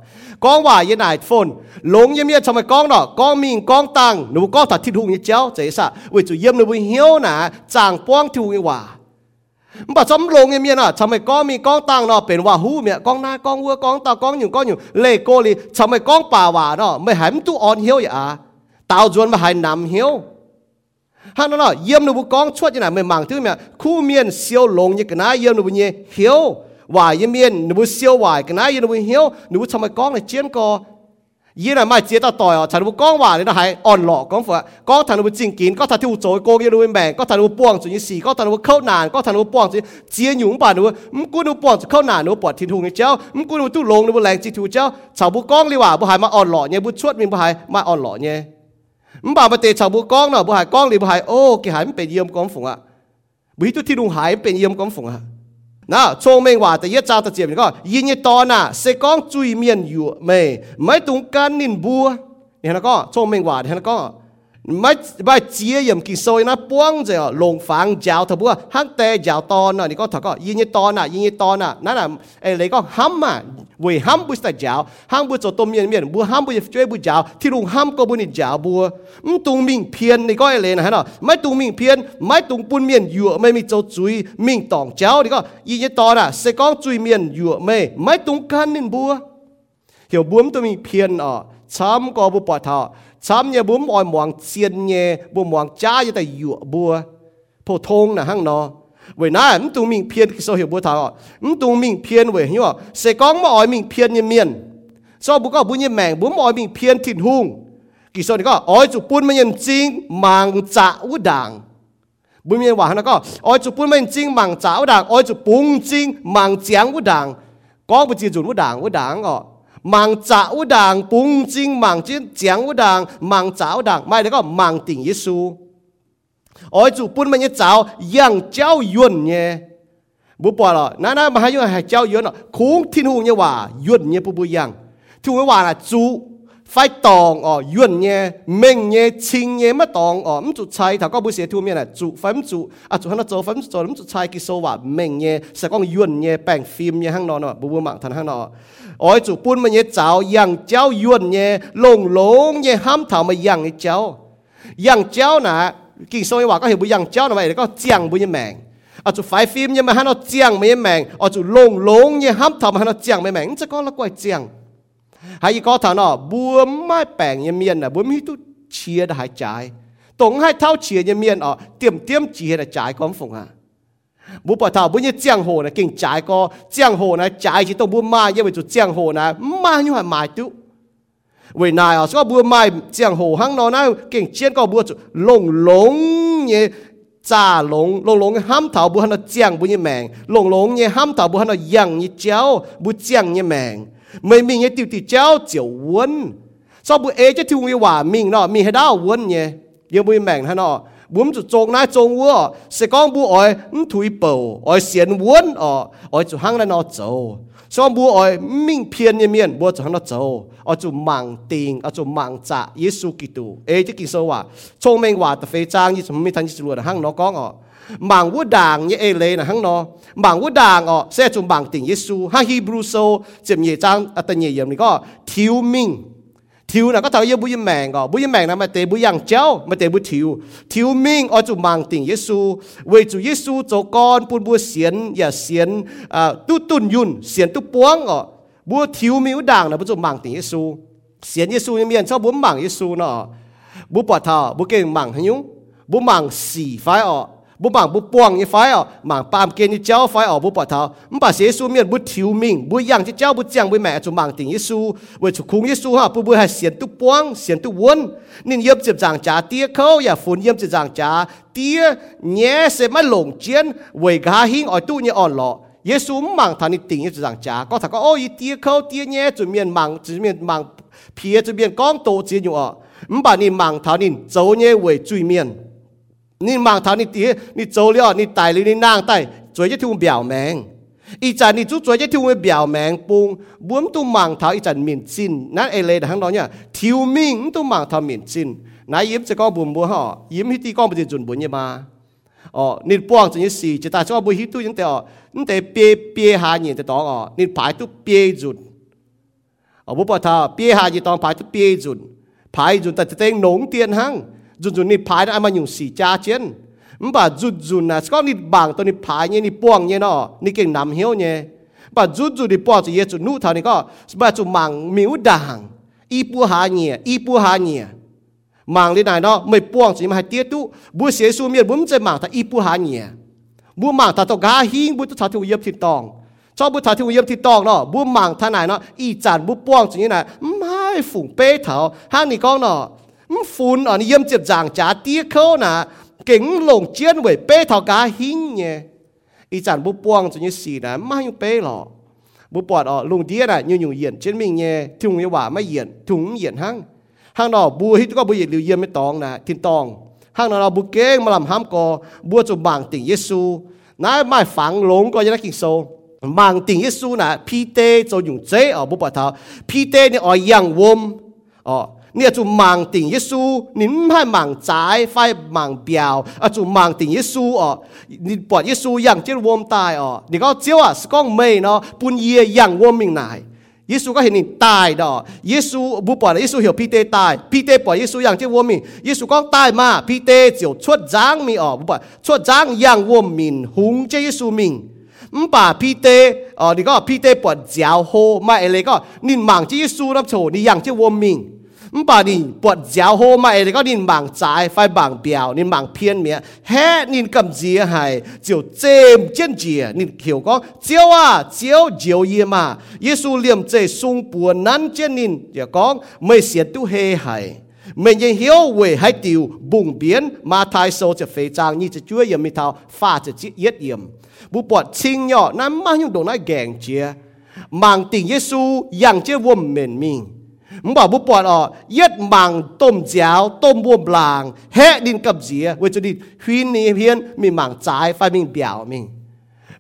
กองว่ายี่นายโฟนลงยี่เมียทำไมกองเนาะกองมิงกองตังหนูก็ตัดที่ทุ่งยี่เจ้าเจ๊สะวิจุเยี่ยมหนูบุเหี้ยวนะจางป้องทุ่งยี่ว่าบ่จำลงยี่เมียน่ะทำไมกองมีกองตังเนาะเป็นว่าหูเมียกองหน้ากองวัวกองตากองอยู่กองอยู่เลโกลีทำไมกองป่าว่าเนาะไม่หายมันตู้อ่อนเหี้ยวอย่าตาวจวนมาหายนำเหี้ยว hắn nó yếm nó bu con chuột như này mình mang thứ mà khu miền siêu lồng như cái này yếm nó bu nhẹ hiếu và yếm miền nó bu cái này yếm nó bu hiếu nó bu con này chiến co yếm này mà chiến tao tỏi thằng bu con và đấy nó hay on lọ con phải con thằng nó bu kín con thằng thiêu chối cô kia nó bèn con thằng nó buông chuyện như xì con thằng nó bu khâu con thằng nó buông chuyện chiến nhúng bà nó bu mắm cú nó buông khâu nàn nó thiên thu như chéo mắm cú nó tu lồng nó bu lèn thu chéo thằng bu con đi vào bu hay mà on lọ nhé bu chuột mình bu hay mà on lọ nhé มับ่าวเตะชาวบุกองเนาะบ่หายกองหรือบ่หายโอ้กี่หายมันเป็นเยี่ยมกองฝงอะบุหิตุที่ลุงหายเป็นเยี่ยมกองฝงอะนะชงเมงว่าแต่ยะเจ้าตะเจียมก็ยินยตอน่ะเสกองจุยเมียนอยู่เมไม่ตุงกันนินบัวเนี่ยนะก็ชงเมงว่าเนี่ยนะก็ ไม่ไม่เจียยมกิโซยนะป้วงเจอลงฟังยาวทบัวหักแต่ยาวตอนน่ะนี่ก็ถ้าก็ยิงตอนน่ะยิงตอนน่ะนั่นน่ะเอเลยก็ห้ำอะเวยห้ำบุษตยาวห้ำบุษต้มเมียนเมียนบัวห้ำบุษช่วยบุยาวที่ลุงห้ำก็บุญยาวบัวมตุงมิงเพียนนี่ก็เอเลยนะฮะเนาะไม่ตุงมิงเพียนไม่ตุงปุ่นเมียนอยู่ไม่มีเจ้าจุยมิงตองเจ้านี่ก็ยิงตอนน่ะเสกองจุยเมียนอยู่ไม่ไม่ตุงกันนินบัวเหี่ยวบัวมตัวมีเพียนอะช้ำก็บุปผา sám nhà bùm oi mong chiên nhẹ bùm mong cha như tại dụ bùa phổ thông là hăng nó. Vậy na mình tung mình phiền cái số hiểu bùa thảo mình tung mình phiền vậy, hiểu sẽ có mà oi mình phiền như miền. Sau bùa có bùa như mèng bùm oi mình phiền thịt hung cái số này có oi chụp bún mình chính mang trả u đảng. Bùm mình hòa nó có oi chụp bún mình chính mang trả u đảng. Oi chụp bùn chính mang chiang u đảng. Có bùa chỉ dùng u đảng u đảng ờ มังจ้าอุดังปุงจริงมังจิ้นเจียงอุดังมังจ้าอุดังไม่แล้วก็มังติ่งยิสูโอ้ยจูปุ่นมันยเจ้ายังเจ้ายุ่นเนี่ยบุปผาหรอนั่นมาให้ยุ่นให้เจ้ายุ่นหรอคุ้งทิ้งหูเนี่ยว่ายุ่นเนี่ยปุบุยังที่งไว่าน่ะจูไฟตองอ๋อยุ่นเนี่ยเม่งเนี่ยชิงเนี่ยไม่ตองอ๋อมันจุดใช้ถ้าก็บุเสียทุ่มเนี่ยน่ะจูไฟมันจูอะจูฮันน่าโจไฟมันจุมัจุดใช้กิโซว่าเม่งเนี่ยสะก้องยุ่นเนี่ยแป้งฟิล์มเนี่ยห้างนอนอ่อบุบุหมังทันห้างนอน ôi chủ bún mà nhé cháu yang cháu yuan nhé lồng lồng nhé ham thảo mà yang cháu. Yang cháu nà, kỳ soi hòa có hiểu bu yang cháu nà vậy có chiang bu như mèng ở chỗ phải phim nhưng mà hắn nó chiang mấy mèng ở chỗ lồng lồng ham thảo mà hắn nó chiang mấy mèng chắc có là quay chiang hay có thảo nó buông mai bèng như miền là buông hít tu chia đã hai trái. Tổng hai thao chia như miền ở tiêm tiêm chia là trái có phụng à bu bỏ thảo bu như giang hồ này kinh trái co giang hồ này trái chỉ tông bu mai như vậy chú giang hồ này, mai như hoàn mai tu vì này à sao bu mai giang hồ hăng nó này kinh chiến co bu chú lồng lồng như cha lồng lồng lồng ham thảo bu hắn nó giang bu như mèn lồng lồng như ham thảo bu hắn nó giang như chéo bu giang như mình như tiêu tiêu chéo, chiều uốn. Sao bu ế chứ thiếu người hòa mình nó mình hay đau uốn nhỉ? Giờ bu mèn hắn nó บุเจียงยี่แมงไม่มีเงี้ยติวติเจ้าเจียววนชอบบุเอจะทิวว่ามิงเนาะมีให้ดาววนเนี่ยยังบุยแม่งฮะเนาะบุมจุจงนายจงวัวเสกองบุอ้อยถุยเป่าอ้อยเสียนวนอ๋ออ้อยจุหังแล้วเนาะเจ้าชอบบุอ้อยมิ่งเพียนเนี่ยเมียนบัวจุหังเนาะเจ้าอ้อยจุมังติงอ้อยจุมังจ่าเยซูกิตูเอจะกินโซว่าชงเมงว่าแต่เฟจางยี่สมมีทันยี่สรวดหังเนาะก้องอ๋อ mạng vũ đàng như ê lê là hăng nó mạng vũ đàng ọ sẽ dùng mạng tình Giêsu ha Hebrew so chìm nhẹ trang à tên nhẹ yếm này có thiếu minh thiếu là có thể yêu bùi yếm mèng ọ bùi yếm mèng là mà tệ bùi yang chéo, mà tệ bùi thiếu thiếu minh ở dùng mạng tình Giêsu về chủ Giêsu cho con buôn bùi xiên ya xiên dạ à tu tuân yun xiên tu buông ọ bùi thiếu minh đàng là bùi dùng mạng tình Giêsu xiên Giêsu như miền cho bùi mạng Giêsu nó bùi bỏ thọ bùi kêu mạng hả nhung. Bùi mạng xì phải ọ. บุบังบุปวงยี่ไฟอ๋อหมางปามเกนี่เจ้าไฟอ๋อบุปะเท้ามันป่าเสียสูเมียนบุทิวมิงบุยังที่เจ้าบุจียงบุแม่จุมังติงยิสูเวชุคุงยิสูฮะบุบุให้เสียนตุปวงเสียนตุวนนี่เยี่ยมจีบจางจ่าเตี้ยเขาอย่าฝุ่นเยี่ยมจีบจางจ่าเตี้ยแง่เสมาหลงเจียนเวกาหิงอ๋อตู้เนี่ยอ่อนหล่อเยซูมังทานิติงยี่จางจ่าก็ถ้าก็โอ้ยเตี้ยเขาเตี้ยแง่จุเมียนมังจุเมียนมังเพียจุเมียนก้องโตเจียนอยู่อ๋อมันป่านี่มังทานินโจเนี่ยเวจุเมียน นี่มังทานี่ตีนี่โจเลียนี่ตายหรือนี่นางตายจวยจะทุ่มเบี่ยวแมงอีจันนี่จุจวยจะทุ่มเบี่ยวแมงปุงบวมตุ้มมังทาอีจันมินจินนั่นเอเลทั้งน้องเนี่ยทิวมิงตุ้มมังทามินจินนายยิ้มจะก้องบุมบัวห่อยิ้มฮิตีก้องปฏิจุนบุญยมาอ๋อนี่ป้องจะนี่สี่จะตาชอบบุฮิตุยังแต่อ๋อนั่นแต่เปียเปียหาเนี่ยจะต้องอ๋อนี่ผายตุ้เปียจุดอ๋อบุปผาเปียหาเนี่ยต้องผายตุ้เปียจุดผายจุดแต่จะเต็งหนงเตียนหั่ง จุนจุนนี่พายนะมาอยู่สี่จ้าเช่นมันบ่จุดจุนนะก็นี่บางตัวนี่พายเนี่ยนี่ป้วงเนี่ยเนาะนี่เก่งนำเหี้ยวเนี่ยบ่จุดจุนนี่ป้วงจะเยจุนู่เท่านี้ก็บ่จุมังมิวด่างอีปูหาเนี่ยอีปูหาเนี่ยมังเลยนายเนาะไม่ป้วงจะมาให้เตี้ยตู้บัวเสียสูเมียบุ้มจะมังถ้าอีปูหาเนี่ยบัวมังถ้าต้องกาหิงบัวต้องถ้าถูกเย็บทิดตอง cho bu thảo thì yếm thì tòng nó bu màng thân này nó y chản bu buông chỉ như này mai phụng bê thảo hang ni con nó phun ở yếm chụp giảng trả tia khâu nè kính lồng chiến với bê thảo cá hình nhé. Y chản bố buông cho như xì nè mai yung bê lọ. Bu bọt ở lồng tia nè như nhung yển trên mình nhé. Thùng như quả mai yển thùng yển hăng, hăng nó bu hít có bu yển liu yếm mới tòng nè thiên tòng. Hang nó bu kế mà làm ham cò, bu cho màng tỉnh Giêsu nãy mai phẳng lồng có như nó kinh sâu. เนี่ยจูมังติงยิสูนิ่มให้มังจไฟมังเบียวอาจูมังติงยิสูอ๋อนี่ปอดยิสูอย่างเจ้าวมตายอ๋อนี่ก็เจ้าอะสก้องเมยเนาะปุนเยียอย่างวมมิงนายยิสูก็เห็นนี่ตายดอกยิสูบุปผายิสูเหี่ยวพีเตตายพีเตปล่อยยิสูอย่างเจ้าวมินยิสูก็ตายมาพีเตเจียวชดจ้างมีอ๋อบุปผาชดจ้างอย่างวมมินหุงเจ้ายิสูมิงมป่าพีเตอ๋อนี่ก็พีเตปวดเจียวโฮมาเอเลยก็นินหมังเจยิสูรับโชนี่อย่างเจ้าวมิง มบ่านี่ปวดเจ้าโฮไม่เลยก็นินบางจ่ายไฟบางเปียวนินบางเพี้ยนเมียแฮ่นินกำเจียหายเจียวเจมเจียนเจียนินเขียวก็เจียวอ่ะเจียวเจียวเยี่ยมาเยซูเลี่ยมเจซุงปัวนั้นเจียนนินเดี๋ยวก็ไม่เสียตู้เฮหาย mình nhìn hiểu về hai tiêu bùng biến mà thái sâu cho phê trang như cho chúa yếm mi thao pha cho chị yết yếm bù bọt chinh nhỏ nắm mang nhung đồ nói gẹn chia mang tình Giêsu yàng chia vùng mền mình ยังเหี่ยวเว่ให้ติวบุ่งเบียนมาทายโซจะเฟจางนี่จะช่วยยังไม่เท่าฟ้าจะจิเย็ดเยี่ยม bu bọt chinh nhỏ nam mang yung đồ nói gàng chia mang tình Giêsu yang chia vôm mền mình mình bảo bu bọt ở yết mang tôm cháo tôm buồm làng hệ din cặp dìa với cho đi huyên ni hiên mình mang trái phải mình biểu mình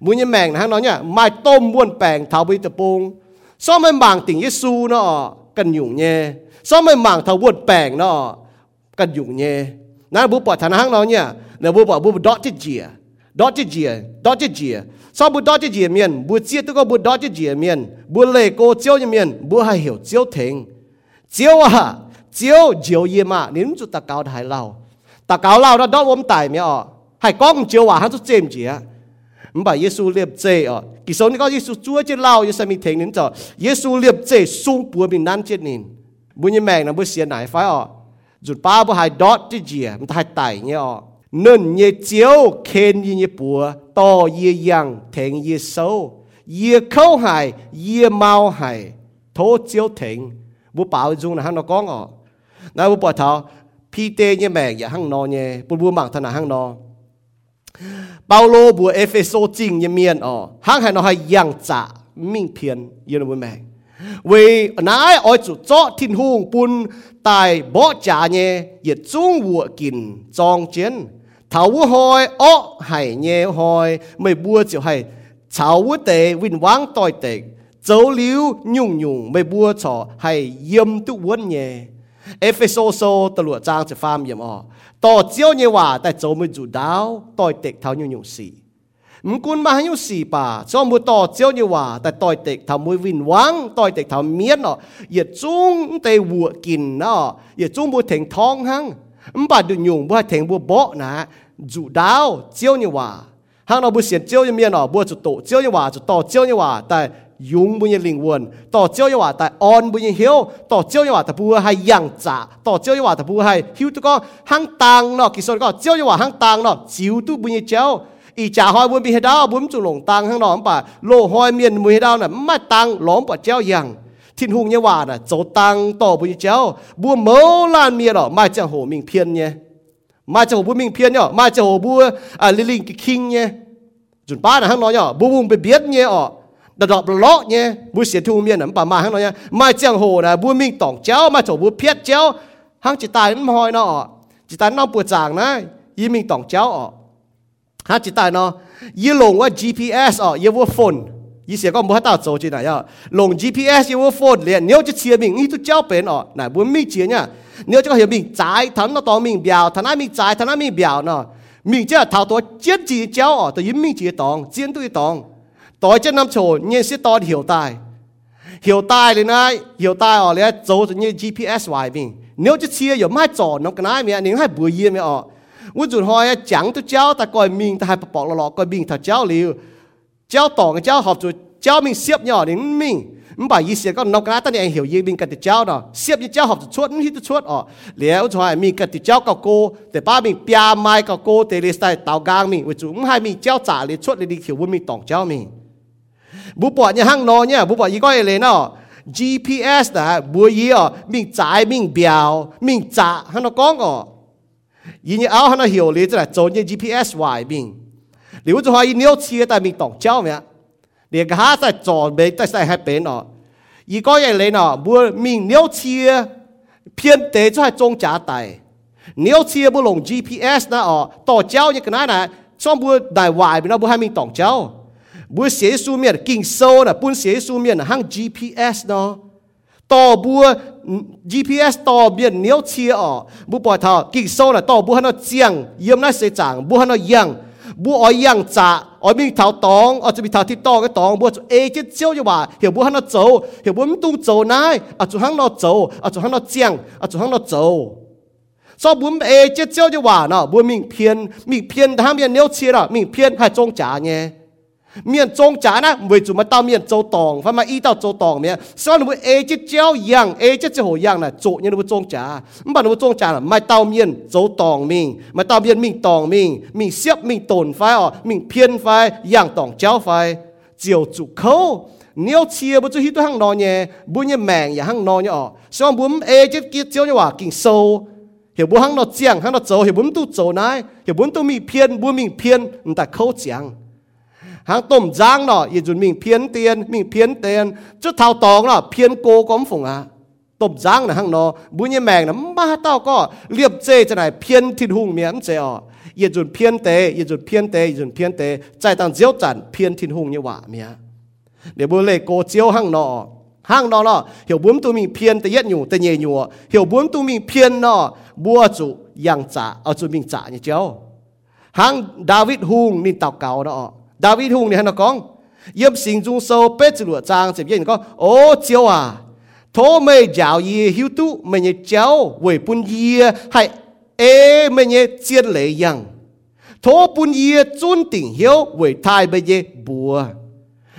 muốn như mèng hắn nói nhá mai tôm buôn bèng thảo bị tập bông sao mai mang tình Giêsu nó cần dùng nhé sao mai mang thảo buôn bèng nó cần dùng nhé nãy bu bọt thằng hắn nói nhá nãy bu bọt bu đọt chết dìa đó chỉ gì đó chỉ gì sau bu đó chỉ gì miền bu chia tôi có bu đó chỉ gì miền bu lệ cô chiếu như miền bu hay hiểu chiếu thình chiếu à chiếu chiếu gì mà nín chút ta cáo đại lao ta cáo lao đó đó ôm tài mẹ ọ hay con chiếu à hắn chút chém gì á mà bà Giêsu liệp chế ọ kỳ số này có Giêsu chúa trên lao như sao mình thấy nín cho Giêsu liệp chế xuống bùa mình năn chết nín bùi như mẹ nó bùi xiên nải phải ọ rụt ba bùi hai đọt chứ gì à mình thay tài nhé ọ nên như chiếu khen như như bùa to như yang thèn như sâu nhé khâu hại nhé mau hại thố chiếu thèn bố bảo dung là hang nó có ngọ. Na bố bảo thảo pi tê như mẹ dạ ya hăng nó nhé. Bố bố mạng thân là hăng nó bao lô bùa Epheso chính như miền ọ. Hăng hay nó hay yang trả minh phiền như nó bố mẹ. Vì nãy ở chủ cho thiên hùng bún tài bỏ trả nhé ye chung vua kín trong chiến. Thảo hoi ó hay nhé hoi mày bua hay, thảo chảo tế vinh vang tỏi tệ dấu liu nhung nhung mê bua cho hay yếm tu quân nhé Epheso so tờ lụa trang cho pham yếm ọ. Tỏ chiếu nhé hòa tại dấu mê dù đáo, tòi tịch tháo nhung nhung xì. Mũ cún mà hay xì bà, cho mù tỏ chiếu nhé hòa tại tòi tịch tháo mùi vinh vắng tòi tịch tháo miên ọ yết chung tê vua kìn ọ yết chung bùa thành thong hăng. Bà đừng nhung bùa thành bùa bọ nà, dù đáo chiếu nhé hòa. Hàng nào bùa xiên chiếu nhé miên ọ bùa chủ tổ chiếu nhé hòa chủ tổ chiếu nhé hòa tại dùng bữa như linh quân, tổ chiếu như hòa tại on bữa như hiếu tổ chiếu như hòa tại bữa hay yang trả tổ chiếu như hòa tại bữa hay hiếu tu có hang tang nọ, kỳ số có chiếu như hòa hang tang nọ, chiếu tu bữa như chiếu ý trả hỏi bữa bị hết đau bữa chủ lồng tàng hàng nó bà. Lo hỏi miền mùi hết đau này mất tang lõm bà chiếu yang. Thiên hùng như hòa là chỗ tăng tỏ bùi như chiếu bữa mẫu lan miền đó mai chẳng hồ mình phiền nhé. Mà hồ bố mình phiền nhở mà cho bố à linh linh cái kinh nhé. Chuẩn ba là hắn nói nhở. Bố bố bị biết nhé ọ ดอกเลาะเนี่ยบุเสียทุ่มเมียนน่ะป่ามาข้างนอเนี่ยมาเจียงโหนะบุมิงตองเจ้ามาโจบุเพียดเจ้าห้างจิตตายนั่นหอยเนาะจิตตายน้องปวดจางนะยี่มิงตองเจ้าออกห้างจิตตายเนาะยี่หลงว่า GPS ออกยี่ว่าโฟนยี่เสียก็บ่ตาโจจีไหนอะลง GPS ยี่ว่าโฟนเลยเนี่ยจะเชียร์มิงนี่ทุกเจ้าเป็นออกไหนบุมิงเชียเนี่ยเนี่ยจะเห็นมิ่งจ่ายทันนตองมิงเบียวทันนั้นมิ่งจ่ายทันนั้นมิงเบียวเนาะมิงเจ้าท่าตัวเจียนจีเจ้าออกแต่ยิ่มิ่งจีตองเจียนตุยตอง tối chết năm chỗ nhiên sẽ to hiểu tai hiểu tai lên ai? Hiểu tai ở đây dấu như GPS vài mình. Nếu chỉ chia giờ mai trò, nó cái này mẹ? Nếu hai bữa yên mình ở. Muốn dùng hỏi, chẳng tôi cháu ta coi mình, ta hai bỏ lọ lọ, coi mình thật cháu liu cháu tỏ cái cháu học rồi, cháu mình xếp nhỏ đến mình. Mình bảo ý xiên có, nó cái ta này hiểu gì mình cần thì cháu đó. Xếp như cháu học chuột, hít chuột ở. Liệu rồi mình cần thì cháu cầu cô để ba mình bia mai cầu cô để lấy tay tàu gang mình. Với chúng hai mình cháu trả lấy chuột để đi hiểu với mình tổng cháu mình. บุปผาเนี่ยห้างนอเนี่ยบุปผาอีก้อยเลยเนาะ GPS นะบุยอ่ะมิ่งจ่ายมิ่งเบียวมิ่งจ่าฮันนกองอ่ะยินเอาฮันนเหี่ยวเลยจะจนเนี่ย GPS วายมิ่งหรือว่าจะหอยเนี้ยวเชียแต่มิ่งตองเจ้าเนี่ยเดี๋ยวก็หาใส่จอนไปแต่ใส่ให้เป็นอ่ะอีก้อยเลยเนาะบุมิ่งเนี้ยวเชียเพี้ยนเตะจะให้จงจ่าไตเนี้ยวเชียบุลง GPS นะอ่ะต่อเจ้าเนี่ยก็น่านะช่องบัวได้วายไปนะบัวให้มิ่งตองเจ้า bữa xế su miền kinh sâu là bún xế su miền hang GPS đó. To bua GPS to biển nếu chia ở. Bu bỏ thảo kinh sâu là to bua nó chiang yếm nó sẽ chẳng bua nó yang bua ở yang trả ở bên thảo tòng, ở bên thảo thì to cái tòng bua A chết chiêu như bà. Hiểu bua nó trâu hiểu bua tung trâu nai ở chỗ hang nó trâu ở chỗ hang nó chiang ở chỗ hang nó trâu so bún A chết chiêu như bà. Nó bua mình phiền mình phiền tham biển nếu chia là mình phiền hay trông trả nhé miền trông trả na với chúng mà tao miền châu tòng phải mà y tao châu tòng miền sao nó ê chết chéo yang ê chết chéo hồ yang là chỗ như nó trông trả mà nó trông trả là mai tao miền châu tòng mình mà tao miền mình tòng mình mình xếp mình tồn phải à mình phiền phải yang tòng chéo phải chiều chủ khâu nếu chia bữa hít hang nọ nhé bữa nhé mèn nhà hang nọ nhé ở sao bún ê chết kia chéo như hòa kinh sâu hiểu bố hăng nó chiang hăng tu tòng tu 走 nai hiểu bún tu mi phiên bố mình phiên người ta khâu chiang hàng tôm giang nó yên dùn mình phiến tiền, mình phiến tiền. Chứ thao tòng nó phiến cô có phụng à? Tôm giang là hàng nó bún như mèng nó ba tao có. Liệp chê cho này, phiến thịt hùng miếng chê ọ yên dùn phiến tế yên dùn phiến tế yên dùn phiến tế. Chạy tăng diếu chản phiến thịt hùng như vả miếng để bố lệ cô chiếu hàng nó hàng nó nó hiểu bốn tu mình phiên tế yết nhủ, tế nhẹ nhủ. Hiểu bốn tu mình phiên nó bùa chủ yang trả, ở chủ mình trả như chéo hàng David hùng nên tàu cáo đó. David hùng này nó con yếm sinh trung sâu bế chữ lụa trang chỉ biết có ô cháu à thô mê giáo yi hiếu tu mê nhẹ cháu với bún yi hay ê mê nhẹ chiên lệ yang thô bún yi chun tình hiếu với thai bê nhẹ bùa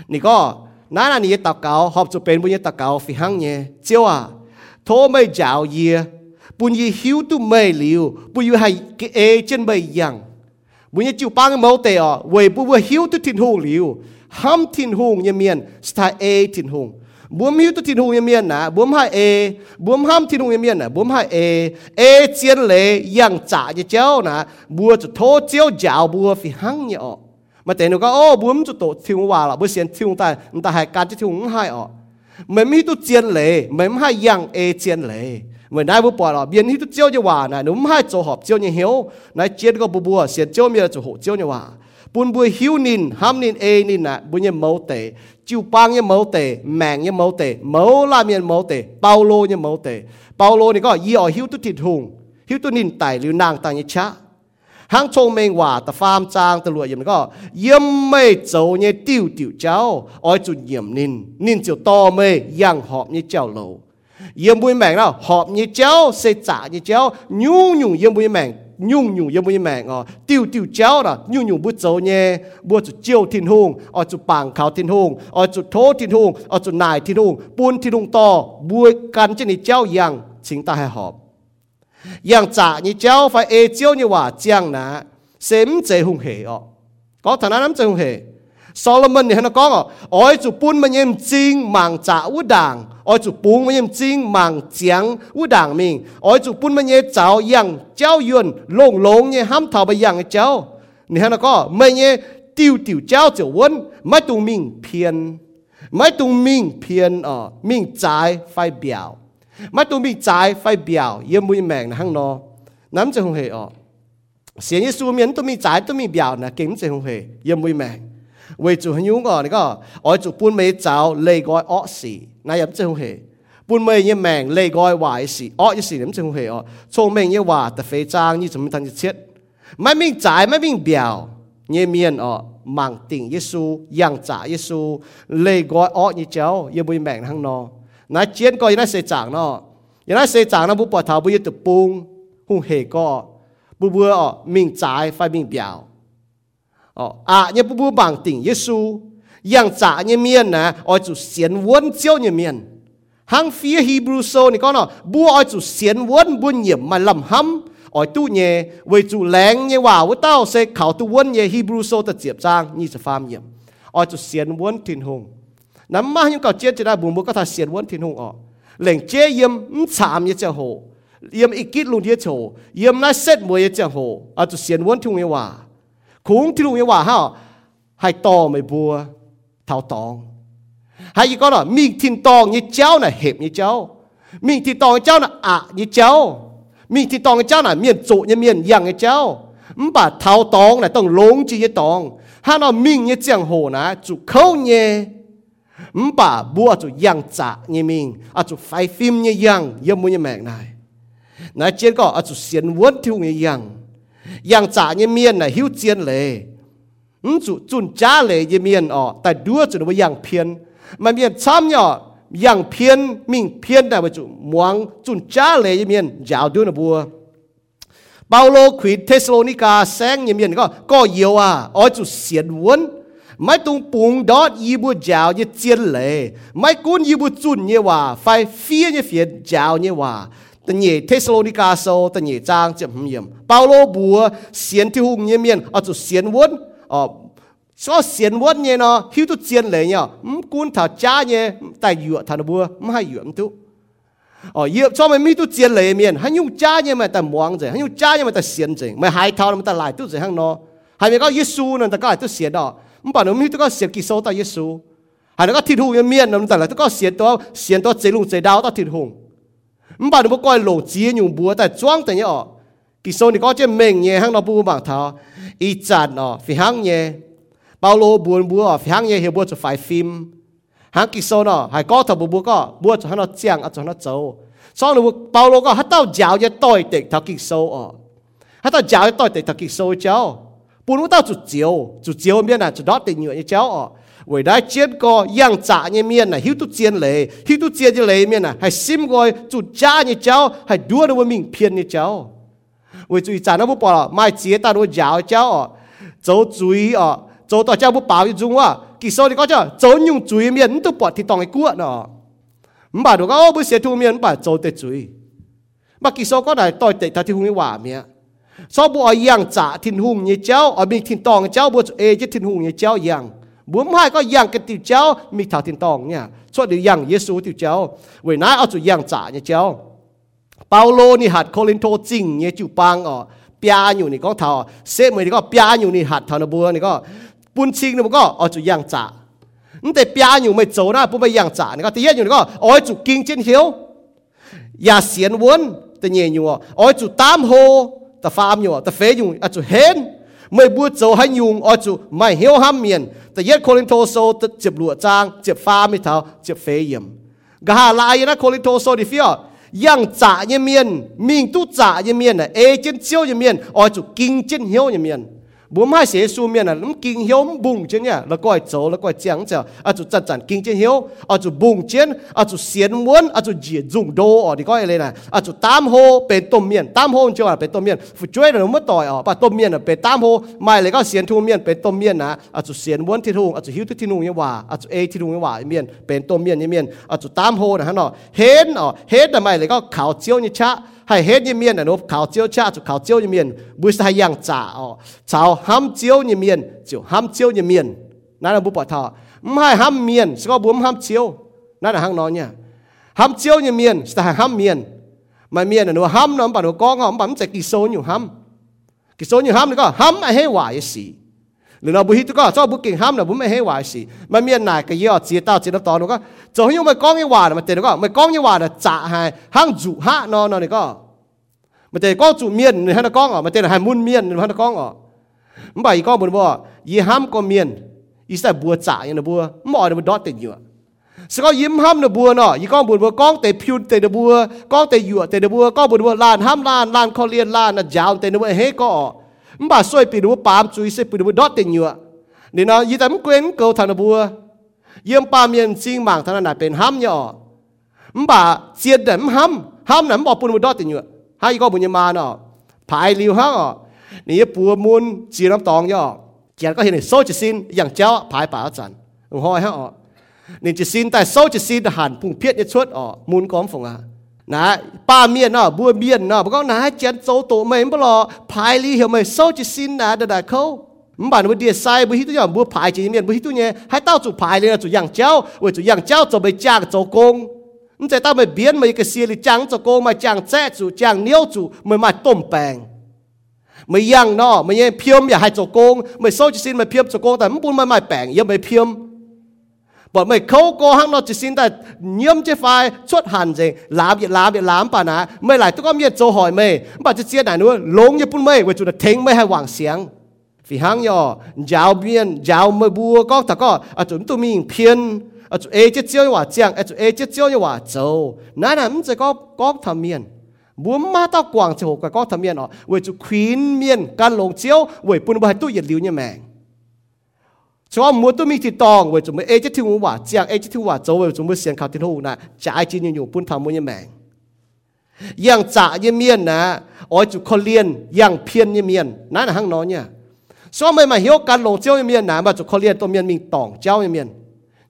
nì có nãy là nì tàu cầu họp chủ bên bún yi tàu cầu phi hăng nhẹ cháu à thô mê giáo yi bùn yi hiếu tu mê liu bùn yi hay cái ê chân bày yang bùn yi chịu bang mẫu tệ ở vậy bùn yi hiếu tu thiên hùng liu ham thiên hùng như miền sta ê thiên hùng bùm hiếu tu thiên hùng như miền nè bùm hai ê bùm ham thiên hùng như miền nè bùm hai ê ê chiến lệ yang trả như cháu nè bùa cho thô chiếu giáo bùa phi hăng như ọ mà tên nó có ô bùm cho tổ thiên hòa là bùa xiên thiên ta ta hay can cho thiên hai ọ mình mi tu chiến lệ mình hai yang ê chiến lệ เหมือนได้ บุปผาเบียนที่ตุเจ้าจะว่านะหนุ่มให้โจหอบเจ้าเนี่ยเหียวนายเจียนก็บัวบัวเสียเจ้ามีอะไรจะหกเจ้าเนี่ยว่าปุ่นบัวหิวนินห้ามนินเอนินนะบุญเนี่ยเมาเตจิวปังเนี่ยเมาเตแมงเนี่ยเมาเตเมาลาเมียนเมาเตเปาโลเนี่ยเมาเตเปาโลนี่ก็ยี่อ๋อหิว mới nãy vừa bỏ là biến hít chiếu như hòa này, núm hai chỗ họp chiếu như hiếu. Nãy chết có bùa bùa, xiết chiếu mi chỗ hộ chiếu như hòa. Bùn bùi hiếu nín, ham nín, ê nín nè bùn như mẫu tệ chiu bang như mẫu tệ mạng như mẫu tệ mẫu la miền mẫu tệ bao lô như mẫu tệ bao lô này có y ở hiếu tu thịt hùng, hiếu tu nín tài liu nàng tài như chá. Hang chồng mình hòa ta farm trang, ta lụa yếm có. Yếm mê châu như tiêu tiêu cháu ở chỗ yếm nín. Nín chiều to mê yang họp như cháu lâu bùi mèn nào họp như cháu sẽ trả như cháu nhung nhung yếm bùi mèn nhung nhung yếm bùi mèn ờ tiêu tiêu cháu đó nhung nhung bút dấu nhé bút chủ chiêu thiên hùng ở chủ bảng khảo thiên hùng ở chủ thố thiên hùng ở chủ nài thiên hùng buôn thiên hùng to bùi căn trên này cháu yang chính ta hay họp yang trả như cháu phải ê chiêu như hòa chiang nà xem dễ hùng hề ờ có thằng nào nắm dễ hùng hề Solomon này nó có ngọ ôi chủ buôn mà nhem chính màng trả ú đảng ôi chủ buôn mà nhem chính màng chiang ú đảng mình ôi chủ buôn mà nhem cháu yang cháu yuan lông lông nhé ham thảo bây yang cháu này nó có mà nhé tiêu tiêu cháu cháu quân mấy tụng mình phiền mấy tụng mình phiền ờ mình trái phải biểu mấy tụng mình trái phải biểu yên mũi mèn hăng nó nắm cho không hề วจูหิวงอนก็อ๋อจูปุ่นไม่เจ้าเลยก้อยอ้อสีนายยังเจ้าเหปุ่นไม่ยังแมงเลยก้อยวายสีอ้อยี่สียังเจ้าเหอ๋อชงแมงยังว่าแต่เฟจางยี่จะม่ทันจะเช็ดไม่มิ่จ่ายไม่มิ่เบียี่เมียนอ๋อมังติ่งเยซูยังจ่าเยซูเลยก้อยอ้อยี่เจ้ายังบุยแมงทั้งนอนายเจียนก็ยังได้เสจางนอยังได้เสจางนะบุปผาทาบุยตุปุงหุ่เหก็บุเบออ๋อมิ่จ่ายไมิ่งเบี 哦啊，你不不绑定耶稣，让炸你面呢，爱做先温教你面。hàng phía Hebrew so ni con nó bua ai chủ xiên quân buôn nhiệm mà lầm hâm ai tu nhẹ với chủ lén nhẹ vào với tao sẽ khảo tu quân nhẹ Hebrew so ta tiếp trang như sẽ phàm nhiệm ai chủ xiên quân thiên hùng nắm má những cậu chết chỉ đã buồn bố có thà xiên vốn thiên hùng ọ lệnh chế yếm chạm như chẳng hồ yếm ít kít luôn thiết chỗ yếm nó xét mùi như chẳng hồ à tụ xiên vốn thiên hùng hòa cũng thì lúc ว่าฮะให้ตอไม่บัวเท่าตองให้ยี่ก็น่ะมีทินตองยี่เจ้าน่ะเห็บยี่เจ้า มีทินตองเจ้าน่ะอะยี่เจ้า มีทินตองเจ้าน่ะเมียนจุยี่เมียนยังยี่เจ้ามันป่าเท่าตองน่ะต้องลงจียี่ตองถ้าเรามียี่เจียงโหนะจุเข้าเนี่ยมันป่าบัวจุยังจะยี่มิงอาจุไฟฟิมยี่ยังยี่มุยี่แมกนายนายเจียนก็อาจุเสียนวนที่หุ่ยยัง อย่างจ่าเยี่ยเมียนน่ะหิวเจียนเลยจุจุนจ้าเลยเยี่ยเมียนอ๋อแต่ดัวจุนว่าอย่างเพียนมันเมียนซ้ำเนี่ย่างเพียนมิ่งเพียนแต่ว่าจุมวงจุนจ้าเลยเยี่ยเมียนยาวด้วยนะบัวเปาโลขีดเทสโลนิกาแสงเยี่ยเมียนก็ก็เยียวอะอ๋อจุเสียนวนไม่ตรงปุงดอดยีบัวจาวเนี่ยเจียนเลยไม่กุ้นยีบัวจุนเนี่ยว่าไฟเฟียเนี่ยเฟียนจาวเนี่ยว่า ตนเยเทสโลนิกาโซตนเยจางเจ็บเยี่ยมเปาโลบัวเสียนที่หุงเยี่ยมเยียนอาจุเสียนวนอ๋อก็เสียนวนเนี่ยเนาะฮิวตุเสียนเลยเนี่ยกุนถ้าจ้าเนี่ยแต่หยวดทันบัวไม่ให้หยวดทุกอ๋อเยอะชอบมันมีตุเจียนเลยเมียนฮันยุจ้าเนี่ยมันแต่หมวงเจฮันยุจ้าเนี่ยมันแต่เสียนเจไม่หายเท่ามันแต่หลายตุเจฮังเนาะหายไปก็เยซูนั่นแต่ก็หลายตุเสียนดอกมันป่านมีตุก็เสียกิโซต่อเยซูหายแล้วก็ทิดหูเมียนนั่นแต่ละตุก็เสียนตัวเสียนตัวเจลุงเจดาวต่อทิดหง บบัวก็บัวจะให้เราเจียงอาจจะให้เราโจสองหนูเปาโลก็ฮัตเต้าเจ้าจะต่อยเด็กทักกิโซอ๋อฮัตเต้าเจ้าจะต่อยเด็กทักกิโซเจ้าปูนว่าเต้าจุดเจียวจุดเจียวเมียน่ะจุดดอดติงเหนือเจ้าอ๋อ vậy đã chết có yang trả như miền này hiếu tu chiến lệ. Hiếu tu chiến như lệ miền này hay sim gọi chủ cha như cháu hay đua đâu mình phiền như cháu. Vậy chú trả nó bố bỏ mai chế ta đua giáo cháu cháu chú ý ở cháu tỏ cháu bố bảo như chúng à kỳ sau thì có cháu cháu nhung chú ý miền tu bỏ thì tòng cái cuộn đó mà đồ có bố sẽ thu miền bà cháu tết chú mà kỳ sau có này tôi tệ ta thì hung quả miệng ซอบัวยังจ่าทินหุงยี่เจ้าอมีทินตองเจ้าบัวเอจะทินหุงยี่เจ้ายัง บุ้มให้ก็ยังกันติวเจ้ามีถาตินตองเนี่ยส่วนเดียวยังเยซูติวเจ้าเวน้าเอาจุยังจ่าเนี่ยเจ้าเปาโลนี่หัดโคลินโทจริงเนี่ยจูปังอ๋อปยาอยู่นี่ก็เท่าเซมือนี่ก็ปยาอยู่นี่หัดเท่านบัวนี่ก็ปุนชิงนี่มันก็เอาจุยังจ่าแต่ปยาอยู่ไม่โจนะปุ้มไปยังจ่านี่ก็ตีเย็นอยู่นี่ก็อ๋อจุกิงเจนเขียวอย่าเสียนวนแต่เนี่ยอยู่อ๋อจุตามโฮแต่ฟาร์มอยู่แต่เฟยอยู่อาจุเฮน ให้ยุงอจูไม่เหี้ยวห้ามเมียนแต่เย็ดโคลินโทโซเจ็บหลวจางเจ็บฟ้าไม่เท่าเจ็บเฟยมกะหาลายนะโคลินโทโซดิฟิอยังจ่าเยเมียนมิงตุจ่าเยเมียนน่ะเอเจนเจียวเยเมียนอจูกิงเจนเหี้ยวเยเมียน บุมให้เสียสูเมียนะน้ำกิงเหี้ยวบุงเจนเนี่ยแล้วก็ไอ้โจแล้วก็ไอ้เจียงเจ้าอาจุจันจันกิงเจนเหียวอาจุบุงเจนอาจุเสียนม้วนอาจุเหยียดจุงโดอ๋อดีก็อะไรนะอาจุตามโฮเป็นต้มเมียนตามโฮจังหวะเป็นต้มเมียนฝึกช่วยเราไม่ต่อยอ๋อปะต้มเมียนเป็นตามโฮไม่เลยก็เสียนทุ่งเมียนเป็นต้มเมียนนะอาจุเสียนม้วนที่ทุ่งอาจุหิวที่ทุ่งยังว่าอาจุเอที่ทุ่งยังว่าเมียนเป็นต้มเมียนยังเมียนอาจุตามโฮนะฮะเนาะเห็นอ๋อเห็นทำไมเลยก็ขาวเจียวนี่ชะ hay hết như miền nó khảo chiếu cha chủ khảo chiếu như miền bùi sai yang trả ọ ờ, chào ham chiếu như miền chủ ham chiếu như miền nãy là bố bảo thọ không ham miền sẽ có bốn ham chiếu. Nãy là hang nói nha. Ham chiếu như miền sẽ ham miền mà miền là nó ham nó bảo nó có ngõ bấm chạy kỳ số như ham. Kỳ số như ham nó có ham ai hay hoài gì หรือเราบุหิตก็ชอบบุกิงห้ำนะบุไม่ให้วายสิมันมียนไหนก็ย่อเจียต้าเจียน้ำตอนก็จะให้ยังไม่ก้องยี่หวานมาเตะหนูก็ไม่ก้องยี่หวานนะจ่าให้ห้างจุฮะนอนนอนนี่ก็มันเจะก้องจุเมียนในฮันก้องอ๋อมันเจะให้มุนเมียนในฮันก้องอ๋อมันไปก้องบุญบ่ยี่ห้ำก็เมียนอีส่บัวจ่าอย่างนะบัวหมอเนี่ยมันดอดเต็มอยู่สก็ยิ้มห้ำนะบัวเนาะยี่ก้องบุญบัวก้องเตะพิวเตะบัวก้องเตะหยวเตะบัวก้องบุญบัวลานห้ำลานลานคอเลียนลานนะยาวเตะบัวเฮ้ก็ มันบ่าสวยปีบัวปามจุยเสปีบัวดอดเต็มอยู่นี่เนาะยี่แต่มันเกวนเกลทานบัวเยี่ยมปาเมียนซิงหมางทานน่ะเป็นห้ำเนาะมันบ่าเสียดแต่มันห้ำห้ำน่ะมันบอกปุ่นบัวดอดเต็มอยู่ให้ก็บุญมาเนาะภายลิวฮะนี่ปัวมุนจีน้ำตองย่อเจียก็เห็นโซจิซินอย่างเจ้าภายป่าจันหอยฮะอ๋อนี่จิซินแต่โซจิซินหันพุ่งเพียรจะชดอ๋อมุนก้อมฝงอ่ะ นะป้าเมียนเนาะบัวเมียนเนาะบอกนะเจียนโซโตไม่บ่รอพายลีเหี่ยวไม่โซจิสินนะดะดะเขามันบ่านว่าเดียไซบ่ฮิตุยอมบัวพายจีเมียนบ่ฮิตุเนี่ยให้เต้าจุพายเลยนะจุอย่างเจ้าเว้ยจุอย่างเจ้าจะไปจ้างโจกงมันจะเต้าไม่เบียนไม่กระเสียหรือจังจะโกงมาจังแจ้จุจังเนี้ยวจุไม่มาต้มแปงไม่ยั่งเนาะไม่เยี่ยเพียมอย่าให้จะโกงไม่โซจิสินไม่เพียมจะโกงแต่มันปุ่นไม่ไม่แปงเยี่ยมไม่เพียม bởi mày khâu cô hăng nó chỉ xin tại nhiễm chế phai xuất hàn gì làm gì làm gì làm bà nà mày lại tôi có miệt cho hỏi mày bà chỉ chia này nữa lống như bún mày với chúng ta thính mày hay quảng xiang vì hăng nhỏ, giáo biên, giáo mày bùa có thật có à chúng tôi miếng phiền à chúng ấy chết chiêu như quả chiang à chúng ấy chết chiêu như quả châu nãy là mình sẽ có có thầm miền búa ma tao quảng chỉ hồ cái có thầm miền họ. Với chúng khuyến miền căn lồng chiếu với bún bà tôi nhiệt liu như mèng สวมมัวตัวมีที่ตองเวจุมเอจิทิวว่าจียงเอจิทิว่าโจเวจุมเสียงข่าวที่หูนะจะไอจีนอยู่พุ่นทำมวยแมงยังจ่ายีเมียนนะอ๋อจุคนเลียนยังเพียนยีเมียนนั่นห้างน้อยเนี่ยสวมไม่มาเหี้ยวกันลงเจ้ายีเมียนนะมาจุคนเลียนตัวเมียนมีงตองเจ้ายีเมียน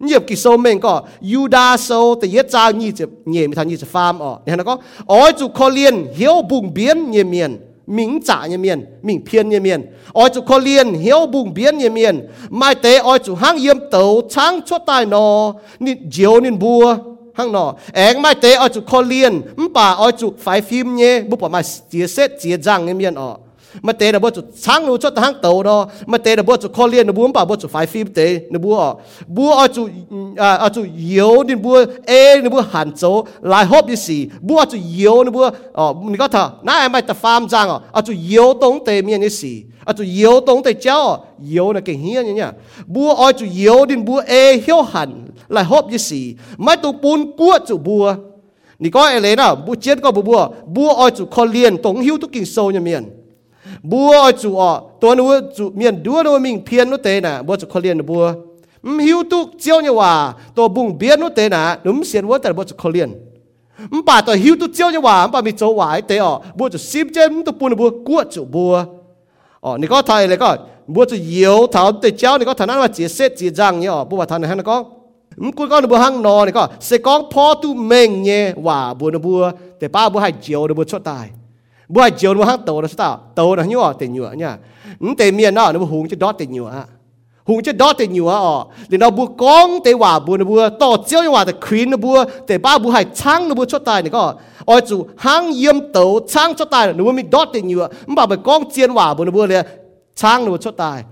เงียบกิโซเมงก็ยูดาโซแต่เยจางีจะเงียบมีทางยีจะฟาร์มอ๋อเนี่ยนะก็อ๋อจุคนเลียนเหี้ยวบุ่งเบียนยีเมียน mình trả như miền mình phiền như miền ôi chú khó liền hiếu bùng biến như miền mai tế, ôi chú hang yếm tàu trắng cho tài nó nên diếu nên bùa hang nó ẹng mai tế, ôi chú khó liền bà ôi chú phải phim nhé bố bảo mai chia xét chia răng như miền ọ มาเตะนะบ่จุดช้างนูชดทางเต่าเนาะมาเตะนะบ่จุดคอเลียนนะบัวป่าบ่จุดไฟฟิมเตะนะบัวบัวอาจุอ่าอาจุเยียวดินบัวเอนะบัวหันโจลายฮอบยี่สี่บัวอาจุเยียวนะบัวอ๋อนี่ก็เถอะน่าไม่แต่ฟาร์มจังอ๋ออาจุเยียวตรงเตะมีอันนี้สี่อาจุเยียวตรงเตะเจ้าเยียวนะเก่งเฮียเนี่ยบัวอาจุเยียวดินบัวเอเฮียวหันลายฮอบยี่สี่ไม่ต้องปูนกัวจุบัวนี่ก็เอเลนะบัวเจียนก็บัวบัวอาจุคอเลียนตรงหิวทุกกิ่งโซเนี่ยมีอัน ดัวนู้มิงเพียนนู้เตนะบัวจะขเลียนบัวมหิวตุกเจียวเนี่ยว่าตัวบุงเบียนนู้เตนะนุ่มเสียนว่าแต่บัวจะขเลียนมป่าตัวหิวตุกเจียวเนี่ยว่าป่ามีโจวายเตอบัวจะซิมเจมตัวปูนบัวกัวจูบัวอ๋อนี่ก็ไทยเลยก็บัวจะเยียวเท้าเตเจ้านี่ก็ฐานะว่าเจียเซจีจังเนี่ยอ๋อบัวทานนะก็มกูก็นบัวหังนอนี่ก็เสกองพอตุเมงเนี่ยว่าบัวนบัวแต่ป้าบัวให้เจียวบัวชดตาย bữa chiều nó hang tàu nó sao tàu nó nhua tiền nhua nha. Nó tiền miền nó nó hùng chứ đó tiền nhua hùng chứ đó tiền nhua ờ thì nó bữa con tiền hòa bữa nó bữa to chiếu như hòa thì queen nó bữa thì ba bữa hay trang nó bữa cho tài này có. Ôi chủ hang yếm tàu trang cho tài nó bữa mình đó tiền nó bảo bữa con chiên hòa bữa nó bữa là trang nó bữa cho tài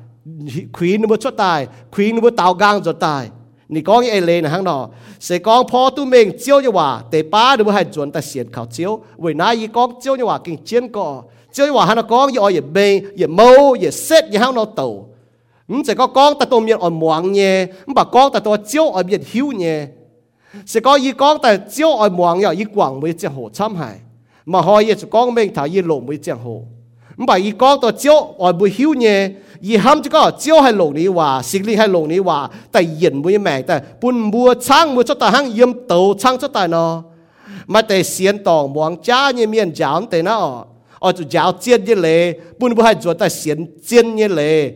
queen nó bữa cho tài queen nó bữa tàu gang cho tài. 你讲嘢嚟呢，行咯，是讲破都明招就话，第八都系转得先靠招，为哪一讲招就话经见过，招就话喺度讲要爱嘢病，嘢冇，嘢识，嘢喺度度，唔就讲讲得到面爱望嘢，唔把讲得到招爱面晓嘢，是讲一讲得招爱望嘢，一广会正好参系，mà 可以就讲明头一路会正好，唔把一讲到招爱会晓嘢。 而喊住個招係龍你話，食力係龍你話，但人冇咩，但半 mua sang mua cho ta hang yếm tàu sang cho ta nó, mà tại xiên tòng muang cha như miền giáo tại nó, ở chỗ giáo chiến như lệ, bún lệ, 半 mua hay chuột, tại xiên chiến như lệ,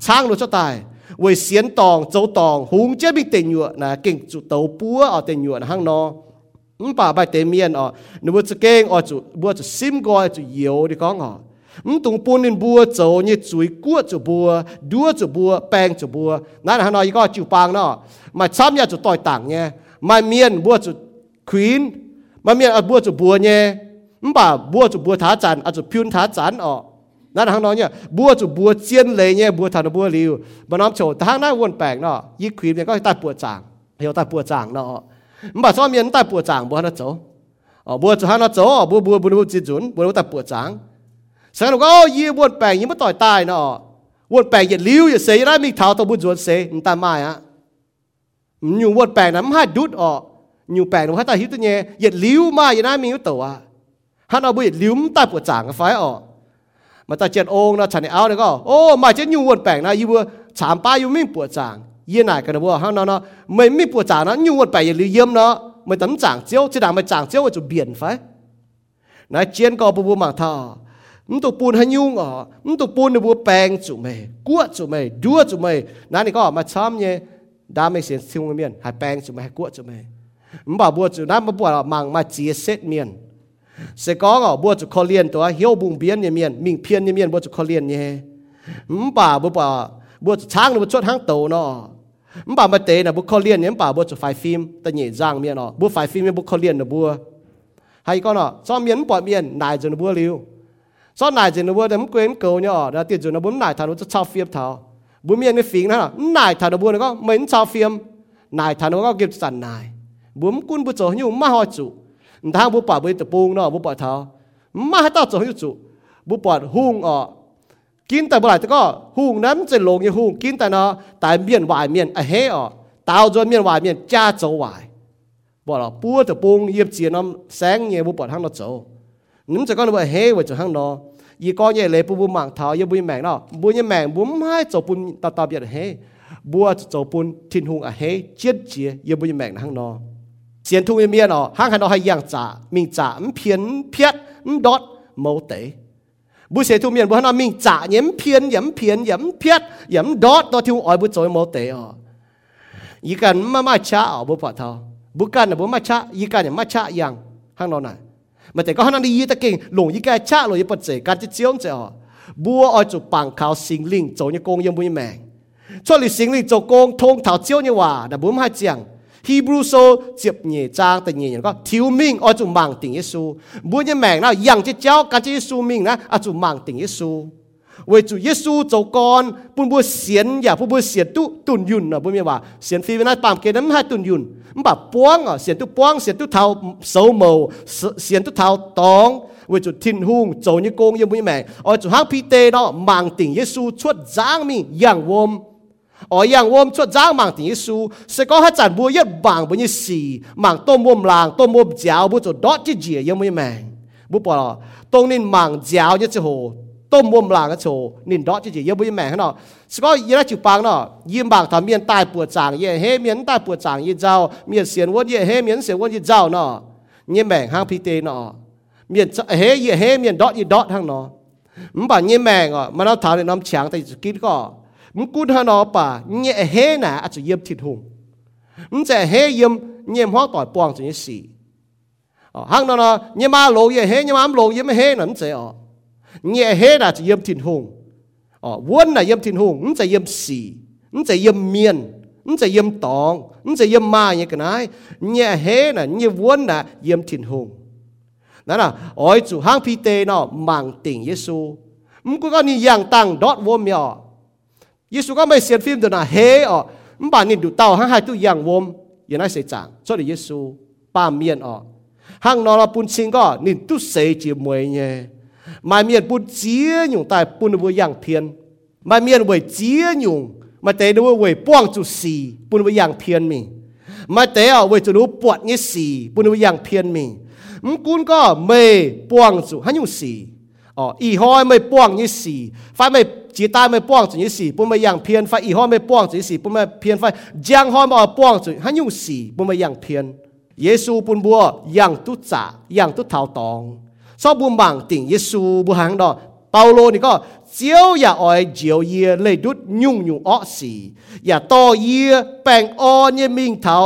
sang luôn cho ta, với xiên tòng châu tòng hùng chết bị tình nhuận là kinh chủ tàu búa ở tình nhuận hang nó. 唔把把对面哦，你不只讲哦，就不只心肝就摇的讲哦。 มตุงปูนินบัวโจนี่จุยกัวจุบัวดัวจุบัวแปงจุบัวนั่นฮานอยก็จิวปางเนาะมาซ้ำยาจุต่อยต่างเนี่ยมาเมียนบัวจุควีนมาเมียนอบัวจุบัวเนี่ยมบ่าบัวจุบัวท้าจันอาจุพิวนท้าจันออนั่นทางน้อยเนี่ยบัวจุบัวเจียนเลยเนี่ยบัวทานบัวริวมาน้อมโฉดทางหน้าวนแปลงเนาะยี่ควีนเนี่ยก็ตาปวดจางเหี่ยวตาปวดจางเนาะมบ่าซ้อมเมียนตาปวดจางบัวนะโจอ๋อบัวจุฮานะโจบัวบัวบุวจิจุนบัวตาปวดจาง sáng nó y buồn bèn y mất tỏi tai nó buồn bèn y liu y xây ra mình tháo tao buồn ruột xây người ta mai á nhiều buồn bèn nắm hai đút ọ nhiều bèn nó hai ta hiểu tôi nhé y liu mà y na mình hiểu tàu à hắn nó bị liu ta buồn chẳng phải ọ mà ta chết ôn nó chẳng áo này có ô mà chết nhiều buồn bèn na y vừa chạm ba y mình buồn chẳng y này cái nó hắn nó nó mình mình buồn chẳng nó nhiều buồn bèn y liu yếm nó mình tấm chẳng chiếu chỉ đàng mình chẳng chiếu cho biển phải nãy chiến có bù bù mạng thọ มตุปูนหันยุงอ๋อมตุปูนในบัวแปลงจุเมกัวจุเมดัวจุเมนั่นนี่ก็มาช้ำเนี่ยดามไม่เสียซิงเมียนหายแปลงจุเมหายกัวจุเมมบ่าบัวจุนั้นมาบัวมังมาเจียเซตเมียนเสกอ๋อบัวจุคอเลียนตัวเฮียวบุงเบียนเนี่ยเมียนมิงเพียนเนี่ยเมียนบัวจุคอเลียนเนี่ยมบ่าบัวบ่าบัวจุช้างบัวชดห้างโตเนาะมบ่ามาเตะนะบัวคอเลียนเนี่ยมบ่าบัวจุไฟฟิล์มตะเหนี่ยจ้างเมียนอ๋อบัวไฟฟิล์มเนี่ยบัวคอเลียนนะบัวให้ก็เนาะซ้อมเมียนปล่อยเมียนนายจนบัวริ้ว so nải thì nó vừa đấm quên cầu nhỏ ra tiền rồi nó bốn nải thảo nó cho phiêm thảo bốn miền cái phím nữa nải thảo nó buồn nó có mấy sao phiêm nải thảo nó có kịp sẵn nải. Bốn quân bút chỗ như mà họ chủ. Thang bút bỏ bê tập buông nó bút bỏ thảo mà hết tao chỗ như chủ. Bút bỏ hung ở. Kín tại bữa lại có hung nắm trên lồng như hung kín tại nó. Tại miền ngoài miền à hé ở. Tao rồi miền ngoài miền cha chỗ ngoài, bảo là búa tập buông yếm chia nó sáng nhẹ bút bỏ thang nó chỗ nín cho con bữa hè với chỗ hang đó. Y có nhẹ lệ bùn bùn mạng thảo y bu mạng đó. Bu nhẹ mạng bùn mai chỗ bùn ta ta biết hè. Bùa chỗ bùn thiên hùng à hè chết chia y bu nhẹ mạng hàng đó. Xiên thung miên đó, hang hàng đó hay yang trả mình trả phiến phiết đốt mẫu tế bu sẽ thu miền bu hắn mình trả nhém phiến nhém phiến nhém phiết nhém đốt đó thiếu ỏi bu chỗ mẫu tế à y cần mà mà cha ở bu phải thảo. Bu cần là bu mà cha y cần là mà cha yang hang đó này màแต่ก็ฮันนี่ยี่ตะเก่งหลงยี่แกชะหลงยี่ปัจเจการจะเจียงเจ้าบัวเอาจุปังเขาสิงลิงโจยี่กงยังบุญแมงช่วยหลีสิงลิงโจกงทงเถาเจียวยี่ว่าแต่บุญให้เจียง Hebrew so tiếp nhẹ trang tự nhiên có thiếu mình ở chủ mạng tình Giêsu muốn như mẹ nào yang chỉ cháu cả chỉ Giêsu mình na ở chủ mạng tình Giêsu vì chủ Giêsu cho con bún bún xiên ya bún bún xiên tu tuần yun à bún miว่าเสียนฟีนั้นปามเกนั้นใ ห้ตุนยุนมันแบบป้วงอ่ะเสียนตุป้วงเสียนตุเท้าโซโมเสียนตุเท้าตอง为主天空做你工也不明，而主行皮地咯，盲定耶稣出长命养我们。ở yang wom cho giang mang tiếng Giêsu sẽ có hát chản bùa yết bảng bùa như xì mang tôm wom làng tôm wom giáo bùa cho đót chứ gì yang mới mèn bùa bỏ tông nên mang giáo như chứ hồ tôm wom làng cái chỗ nên đót chứ gì yang mới mèn nó sẽ có yết là chịu bảng nó yếm bảng thầm miền tai bùa chàng yết hê miền tai bùa chàng yết giáo miền xiên ต้มวมลางก็โชนินดอจิจิเยบุยแม่เนาะสก็ยีราจิปังเนาะยิมบากทำเมียนตายปวดจางเย่เฮเมียนตายปวดจางยี่เจ้าเมียนเสียนวนเย่เฮเมียนเสียนวนยี่เจ้าเนาะยี่แม่งห้างพีเตเนาะเมียนเฮเย่เฮเมียนดอยี่ดอทั้งเนาะมันป่ายี่แม่งอ่ะมันเอาถามในน้ำฉางแต่กินก็มันกูท่านอป่ายี่เฮน่ะอาจจะเยี่ยมทิดหงมันจะเฮเยี่ยมเยี่ยมห้องต่อยปวงจะยี่สี่ห้างเนาะเนาะยี่มาโลเย่เฮยี่มาโลเยี่ยมเฮนั่นเจ้า nhẹ hết là chỉ yếm thịnh hùng. Ờ vốn là yếm thiên hùng nó sẽ yếm xì nó sẽ yếm miền nó sẽ yếm tòng nó sẽ yếm ma như cái này. Nhẹ hết là như vốn là yếm thiên hùng. Đó là, ôi chủ hang phi tê nó mang tình Giêsu mình cũng có những dạng tăng đốt vô mèo Giêsu có mấy xem phim đó là hế ờ mình bảo nhìn đủ tàu hang hai tu dạng vô yên ai sẽ chẳng. Cho được Giêsu ba miền ờ hang nó là bún xin có nhìn tu sẽ chỉ mười nhé มาเมียนปุ่นเจียหยงตายปุ่นวัวอย่างเพียนมาเมียนวัยเจียหยงมาเตะด้วยวัยป้วงจุดสีปุ่นวัวอย่างเพียนมีมาเตะเอาวัยจุดรู้ปวดเงี้สีปุ่นวัวอย่างเพียนมีมกุนก็เม่ป้วงจุหันยุสีอ๋ออีห้อยไม่ป้วงเงี้สีฟ้าไม่จีตาไม่ป้วงจุดงี้สีปุ่นวัวอย่างเพียนไฟอีห้อยไม่ป้วงจุดงี้สีปุ่นบัวเพียนไฟ้าเจียงห้อยมาป้วงจุดหันยุสีปุ่นวัวอย่างเพียนเยซูปุ่นบัวอย่างตุจ่าอย่างตุเท่าตอง ซอบุมบังติ่งเยซูบุหังดอเปาโลนี่ก็เจียวอย่าอ่อยเจียวเยีเลยดุดยุ่งอยู่อ้อสีอย่าต่อเยีแปงออเนี่ยมิงเทา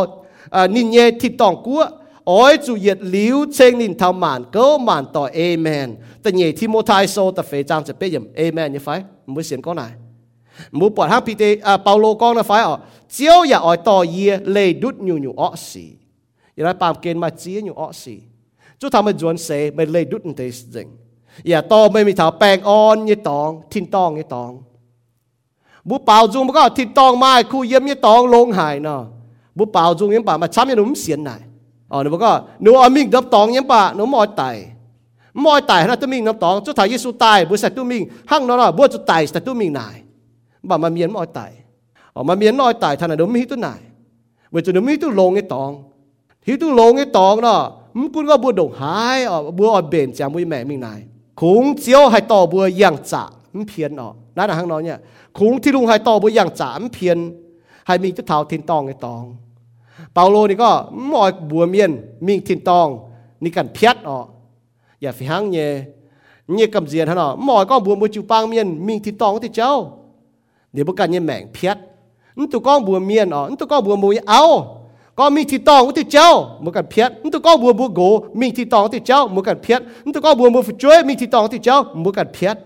อานินเยที่ต้องกัวอ้อยจูเย็ยดลิ้วเชงนินเทามานก็มานต่อเอเมนแต่เนี่ยที่โมทายโซตะเฟจามจะเปยมเอเมนเนี่ยไฟมือเสียงก็ไหนมูปวดห้างพีเตอเปาโลก้องนะไฟอ๋อเจียวอย่าอ่อยต่อเยียเลยดุดยุ่งอยู่อ้อสีอย่าได้ปามเกณฑ์มาเจียอยู่อ้อสี chú thảo mình dọn xe ลยดุ lấy đút tế dình อย่าโตไม่มีถาแปลงอ่อนยี่ตองทิ้นตองยี่ตองบุเปล่าจุงมันก็ทิ้นตองมาคู่เยี่ยมยี่ตองลงหายเนาะบุเปล่าจุงยี่ป่ามาช้ำยังหนุ่มเสียนหน่อ๋อหนูก็หนูอามิงดับตองยี่ป่าหนูมอยไตมอยไตนะตุ้มิงนับตองจุดถ่ายยิสุตายบุษัตุ้มิงหั่งนอนบัวจุดไตแต่ตุ้มิ่งนายบ่ามาเมียนมอยไตออกมาเมียนมอยไตท่านน่ะหนูมมีตุ้นายเวจุหนุ่มมีตุ้ลงยี่ตองที่ตุ้ลงยี่ตองเนาะ มกุนก็บัวดงหายอ๋อบัวออเบนจางบุยแม่มิงนายคุงเจียวให้ต่อบัวยังจ่ามันเพี้ยนอ๋อนั่นน่ะหั่งน้อยเนี่ยคุงที่ลุงให้ต่อบัวยังจ่ามันเพี้ยนให้มีตัวเท้าทินตองไอตอง เปาโลนี่ก็มอยบัวเมียนมิงทินตอง นี่กันเพียดอ๋ออย่าฟิหังเย่เนี่ยกำเจียนฮะเนาะมอยก็บัวบัวจูปางเมียนมิงทินตองที่เจ้า เดี๋ยวพวกกันเนี่ยแม่งเพียดนี่นตัวก้องบัวเมียนอ๋อนี่นตัวก้องบัวบัวเอาก็มีที่ตองที่เอ้า có mình thì tòng thì cháu một cần phiết chúng tôi có buồn buồn gỗ. Mình thì tòng thì cháu một cần phiết chúng tôi có buồn buồn bùa chuối. Mình thì tòng thì cháu một cần phiết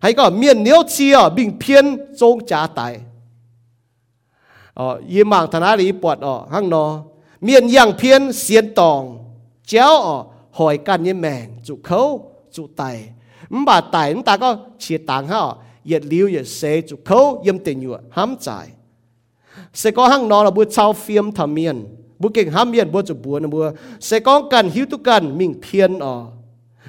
hay có miền nếu chia bình phiên trông trả tài ờ yên mạng thằng ấy bọt ờ hăng nó miền yang phiên xiên tòng. Cháu ờ hỏi can như mèn. Chủ khấu, chủ tài. Mà tài chúng ta có chia tàng ha ờ. nhiệt liu nhiệt xế, chủ khấu, yếm tình nhuộm hám trái sẽ có hăng nó là bữa trao phim thầm miền bữa kinh hám miền bữa chủ bữa nó bữa sẽ có cần hiếu tu cần mình phiền ờ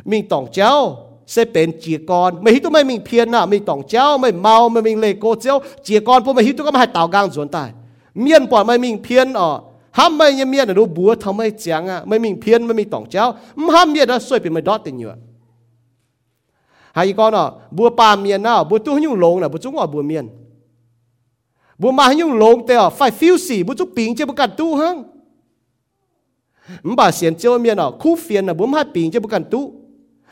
mình tòng chéo เสเป็นจีกรไม่ฮิตุไม่มีเพียนนะไม่ต้องเจ้าไม่เมาไม่มีเลโกเจ้าจีกรพวกไม่ฮิตุก็ม่ให้เต่ากลางสวนตายเมียนปอดไม่มีเพียนอ๋อห้ามไม่ยังเมียนรู้บัวทำไม่เจียงอะไม่มีเพียนไม่มีต้องเจ้าห้ามเมียนนะสวยเป็นไม่ดอดติงอยู่หายก่อนอะบัวปาเมียนนะบัวตู้ยุ่งลงนะบัวจุงอะบัวเมียน bu ma nhung lom te phải phiêu xỉ bu chúc ping che bu cắt tu hăng? Bà xiên chơi miền nó à, khu phiền là bốn hai ping che bu cắt tu.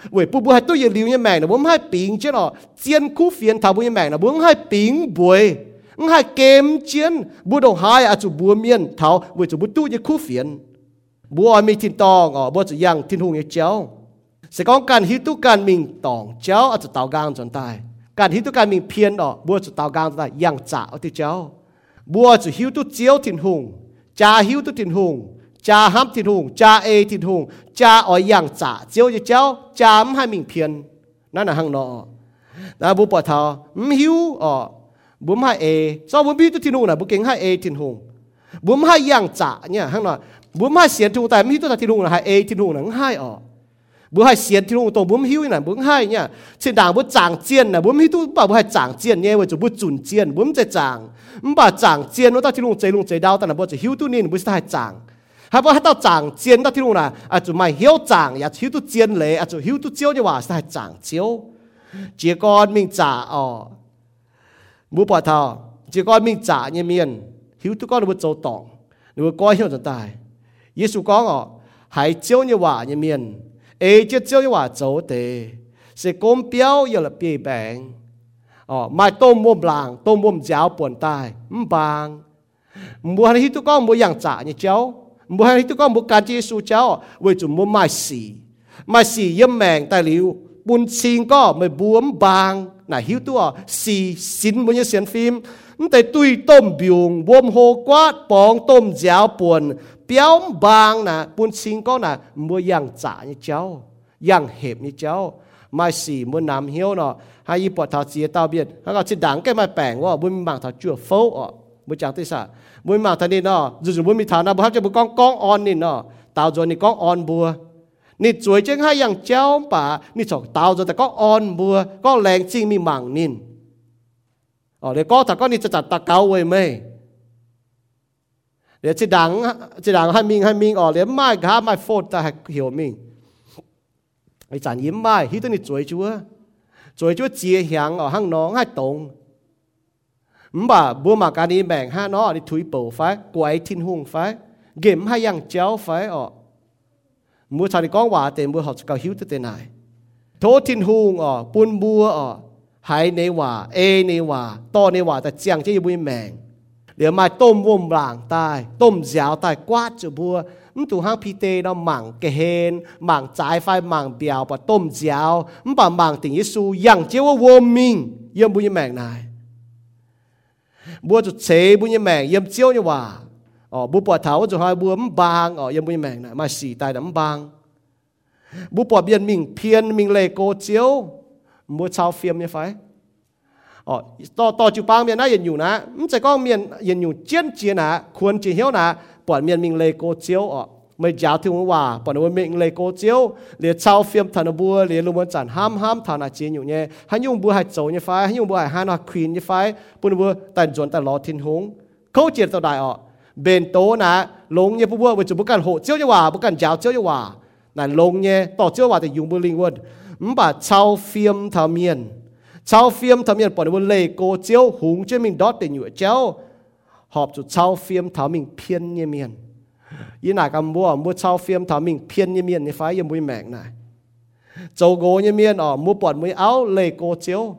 Vậy bu bu hai tu yên liu như mẹ là bốn hai ping che nó chiến khu phiền thảo bu như mẹ là bốn hai ping buổi. Hai kém chiến bu đầu hai à chủ bu miền thảo vậy chủ bu tu như khu phiền. Bu ai mi tin tòng ngọ bu chủ yang tin hùng như chéo sẽ có cần hi tu cần mình tòng, chéo à chủ tàu gang chuẩn tài การหิตุการมีเพียนออกบัวจุดตากลางตาอย่างจ่าเอาที่เจ้าบัวจุหิวตุเจียวถิ่นหงจ่าหิวตุถิ่นหงจ่าห้ามถิ่นหงจ่าเอถิ่นหงจ่าอ๋อยอย่างจ่าเจียวจะเจ้าจ่ามให้มีเพียนนั่นน่ะหังนอนะบุปผาหิวอ๋อบุมให้เอซอบุมพี่ตุถิ่นหุงนะบุเก่งให้เอถิ่นหงบุมให้ย่างจ่าเนี่ยฮั่งหนอบุมให้เสียนทุงแต่ไม่หิวตุถิ่นหุงนะให้เอถิ่นหงหนังให้อ๋อ บุให้เสียนที่ลงตรงบุ้มหิวน่ะบุ้มให้เนี่ยเช่นด่างบุ้มจางเจียนน่ะบุ้มหิวตู้บ่าบุ้มให้จางเจียนเนี่ยว่าจะบุ้มจุนเจียนบุ้มจะจางมันบ่าจางเจียนว่าตาที่ลงใจลงใจดาวแต่น่ะบ่จะหิวตู้นี่บุ้มจะให้จางหากว่าให้ตาจางเจียนตาที่ลงน่ะอาจจะไม่หิวจางอยากหิวตู้เจียนเลยอาจจะหิวตู้เจียวจะว่าจะให้จางเจียวเจียกอนมิงจ่าอ๋อบุ้มปอทอเจียกอนมิงจ่าเนี่ยเมียนหิวตู้ก้อนบุ้มตองหรือว่าก้อยหิวจนตายเยซูก้องอ๋อหายเจียวเนี่ยว่าเนี่ยเมียน องต้มเจ้าป่วนเปียวบางน่ะบุญชิงก็น่ะบ่ยังจ่านี่เจ้ายังเห็บนี่เจ้าไม่สีบ่นำเหี่ยวเนาะให้ยีปอดเท้าเสียเต้าเบียดแล้วก็จิดังแกมาแปลงว่าบุญบางเท้าจั่วโ ฟอ่ะบุญจังที่สะบุญมาทันนี้เนาะจู่ๆบุญมีฐานะบุญจะบุญกองกองออนนี่เนาะตาวจวนนี่กองออนบัวนี่สวยจังให้ยังเจ้าป่านี่สองตาวจนแต่ก็ออนบัวก็แรงจริงมีหมั่งนินอ๋อเดี๋ยวก็ถ้าก็นี่จะจัดตะเกาไว้ไหม เดี๋ยวจะดังจะดังให้มิงให้มิงออกเดี๋ยวไม่ก้าไม่โฟดแต่เหี่ยวมิงไอ้จันยิ้มไม่ฮิตนี่จวยจัวจวยจัวเจียหยางออกห้างน้องให้ตรงมบ่าบัวมาการนี้แบ่งห้าน้อนี่ถุยเป่าไฟกวยทิ้นหุ่งไฟเกมให้ยังเจ้าไฟออกมือชาดิก้องว่าเต็มมือหอบเกาหิวเต็มไหนโททิ้นหุ่งออกปุนบัวออกหายในว่าเอในว่าต่อในว่าแต่เจียงจะอยู่บุญแมง để mai tôm vôm làng tai tôm giáo tai quát cho bua ừm hang pi nó mảng kề hên, mảng trái phai, mảng bèo và tôm giáo ừm mảng tình Giêsu yang chiếu vô mình yếm bu như mảng này. Bua cho chế bu như mảng yếm chiếu như hòa. Ờ bu bỏ tháo cho hai bua ấm bang ờ yếm bu như mảng này. Mai xì tai đấm bang bu bỏ biên mình phiền mình lệ cô chiếu. Mua chao phim như phải. ờ to to chú bang miền na yênอยู่นะมันจะก็เมียนyênอยู่เจียนเจียนะควรจีเหี้ยวนะปล่อยเมียนมิงเลโกเจียวอ๋อไม่ยาวถึงว่าปนว่าเมงเลยโกเจียวเลียเช่าเฟียมธนบัวเลียลุมันจันห้ามห้ามฐานะจีนอยู่เนี่ยให้ยุ่งบัวให้โจเนี่ยไฟให้ยุ่งบัวให้ฮานอควีนเนี่ยไฟปุ่นบัวแต่จนแต่รอทินหงเขาเจียตัวใดอ๋อเบนโตนะลงเนี่ยพวกบัวจะบุกันโหเจียวจะว่าบุกันยาวเจียวจะว่านั่นลงเนี่ยต่อเจียวว่าแต่ยุ่งบัวลิงวันมบ่าเช่าเฟียมทามียน sau phim thảo mình bỏ được lệ cô chiếu húng chứ mình đốt để nhựa chéo. Họp cho sau phim thảo mình phiên như miền. Ý nà cầm mua mua sau phim thảo mình phiên như miền như phải như mũi mẹn này. Châu gỗ như miền ở mua bọn mũi áo lệ cô chiếu.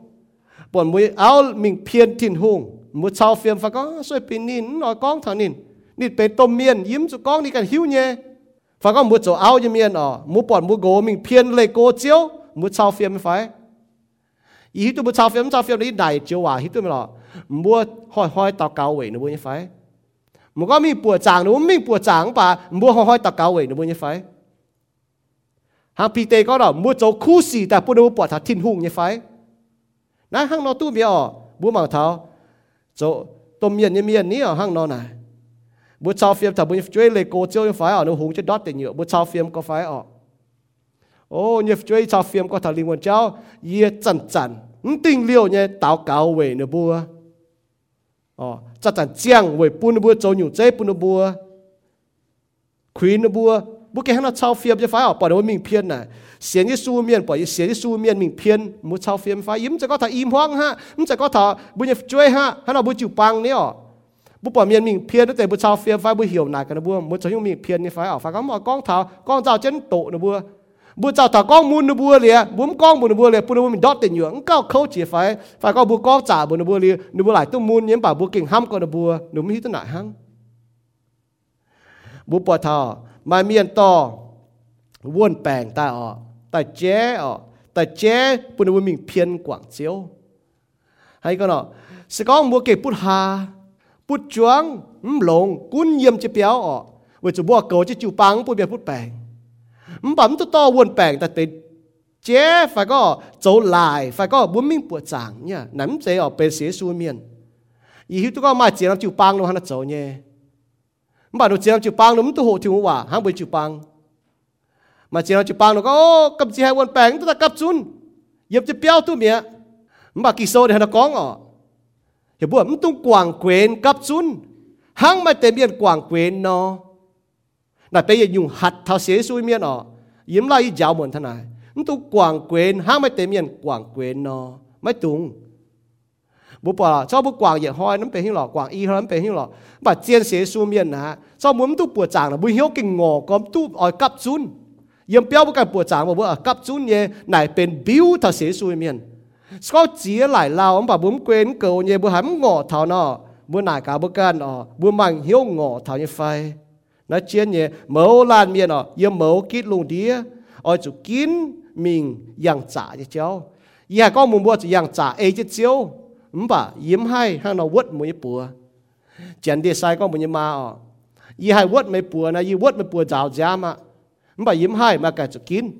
Bọn mũi áo mình phiên thìn hùng. Mua sau phim phải có xoay pin nín nói con thảo nín. Nín bê tôm miền, yếm cho con đi cần hiu nhé phải có mua chỗ áo như miền ở mua bọn mua gỗ mình phiên lệ cô chiếu. Mua sau phim phải. อีฮิตุบุชาวเฟียมชาวเฟียมนี่ได้เจียวว่าฮิตุไม่หรอกมัวห้伊迄都要钞票，钞票你来就话，迄都咪咯，唔好开开到ไฟมันก็มีปวดจางหนูไม่ปวดจางป่ะมัวห้อยห้อยตะเกาเว้ยหนูยังไฟหางพีเตก็หรอมัวโจคู่สี่แต่ปุ่นปวดถัดทิ้งหุ่งยังไฟนะห้างนอตู้เบียอบัวหมางเท้าโจต้มเมียนยัเมียนนี่ห้างนอไหนบัวชาวเฟียมแต่บัวช่วยเลโก้เจ้ายังไฟอะหนูหุ่งจะดอดต็ดเยอะบัวชาวเฟียมก็ไฟอะ ô nhịp chơi sao phim có thằng linh quân cháu. Ye chân chân tình liều nhé tao cáo về nữa bùa. Ờ chân chân chiang về bùn bùa cho nhiều chế bùn bùa. Nữa bùa. Bùa cái hắn là sao phim chứ phải ở bỏ đâu mình phiền này xiên cái su miên, bỏ xiên cái su miên mình phiền mu sao phim phải im chỉ có thằng im hoang ha im chỉ có thằng bùa nhịp chơi ha, hắn là bùa chịu băng nữa bố bỏ miền mình phiền nó tại bố sao phiền phải, bố hiểu này cái nó bố muốn cho những mình phiền như phải ở phải có một con thảo, con dao chân tụ nó bố bu chào thảo con muốn nó bùa liền bùa con muốn nó bùa liền bùa nó mình đót tiền nhưỡng cao khâu chỉ phải phải có bu con trả bu nó bùa liền nó bùa lại tôi muốn nhắm bảo bu kinh ham con nó bùa nó mới hít tới nại hăng. Bu bỏ thảo mà miền to, vuôn bèn ta ở ta chế ở ta chế bùa nó mình phiền quảng chiếu. Hay con nọ, sẽ có bùa kể bút hà, bút chuang lồng cún yếm chế béo ở với chủ bùa cầu chế chủ băng, bùa biệt bút bèn bấm to to buồn bèn ta tới chế phải có chỗ lại phải có bốn miếng bùa chẳng nhá nắm chế ở bên xế xuôi miền ý hiểu tôi có mà chế làm chịu băng luôn hắn chỗ nhé mà đồ chế làm chịu băng đúng tôi hộ chịu hòa hắn bên chịu băng mà chế làm chịu băng nó có cầm chế hai buồn bèn tôi ta cặp chun yếm chế béo tôi mía mà kỳ sâu để hắn có ngỏ hiểu bùa mắm tung quảng quên cặp chun hắn mà tên biển quảng quên nó là bây giờ dùng hạt thao xế xuôi miền ọ yếm lai giáo môn thân này. Nó tu quảng quên ha mấy tế miền quảng quên nó mấy tung bố bảo, cho bố quảng vậy hoi nó bị hình lọ quảng y nó bị hình lọ. Bà chiên xế suy miền nè cho muốn tu bùa chàng là bùi hiếu kinh ngò có tu ở cấp chun yếm béo bố cái bùa chàng mà bố ở cấp chun nhé này bên biếu thao xế su miền sau chỉ lại lao ông bà bố quên cầu nhé bố hám ngọ thảo nó bố nải cả bố can ở bố mang hiếu ngọ thảo như phai nó chiến nhé mẫu lan miền ọ yếm mẫu kít luôn đĩa. Ở chỗ kín mình yang trả cho cháu. Ya có muốn mua chỉ yang trả ấy cho cháu không bà, yếm hay hay nó vớt một bùa. Chén địa sai có một mà ọ. Y hay vớt mấy bùa này y vớt mấy bùa giáo giá mà. Không bà, yếm hay mà cả chỗ kín.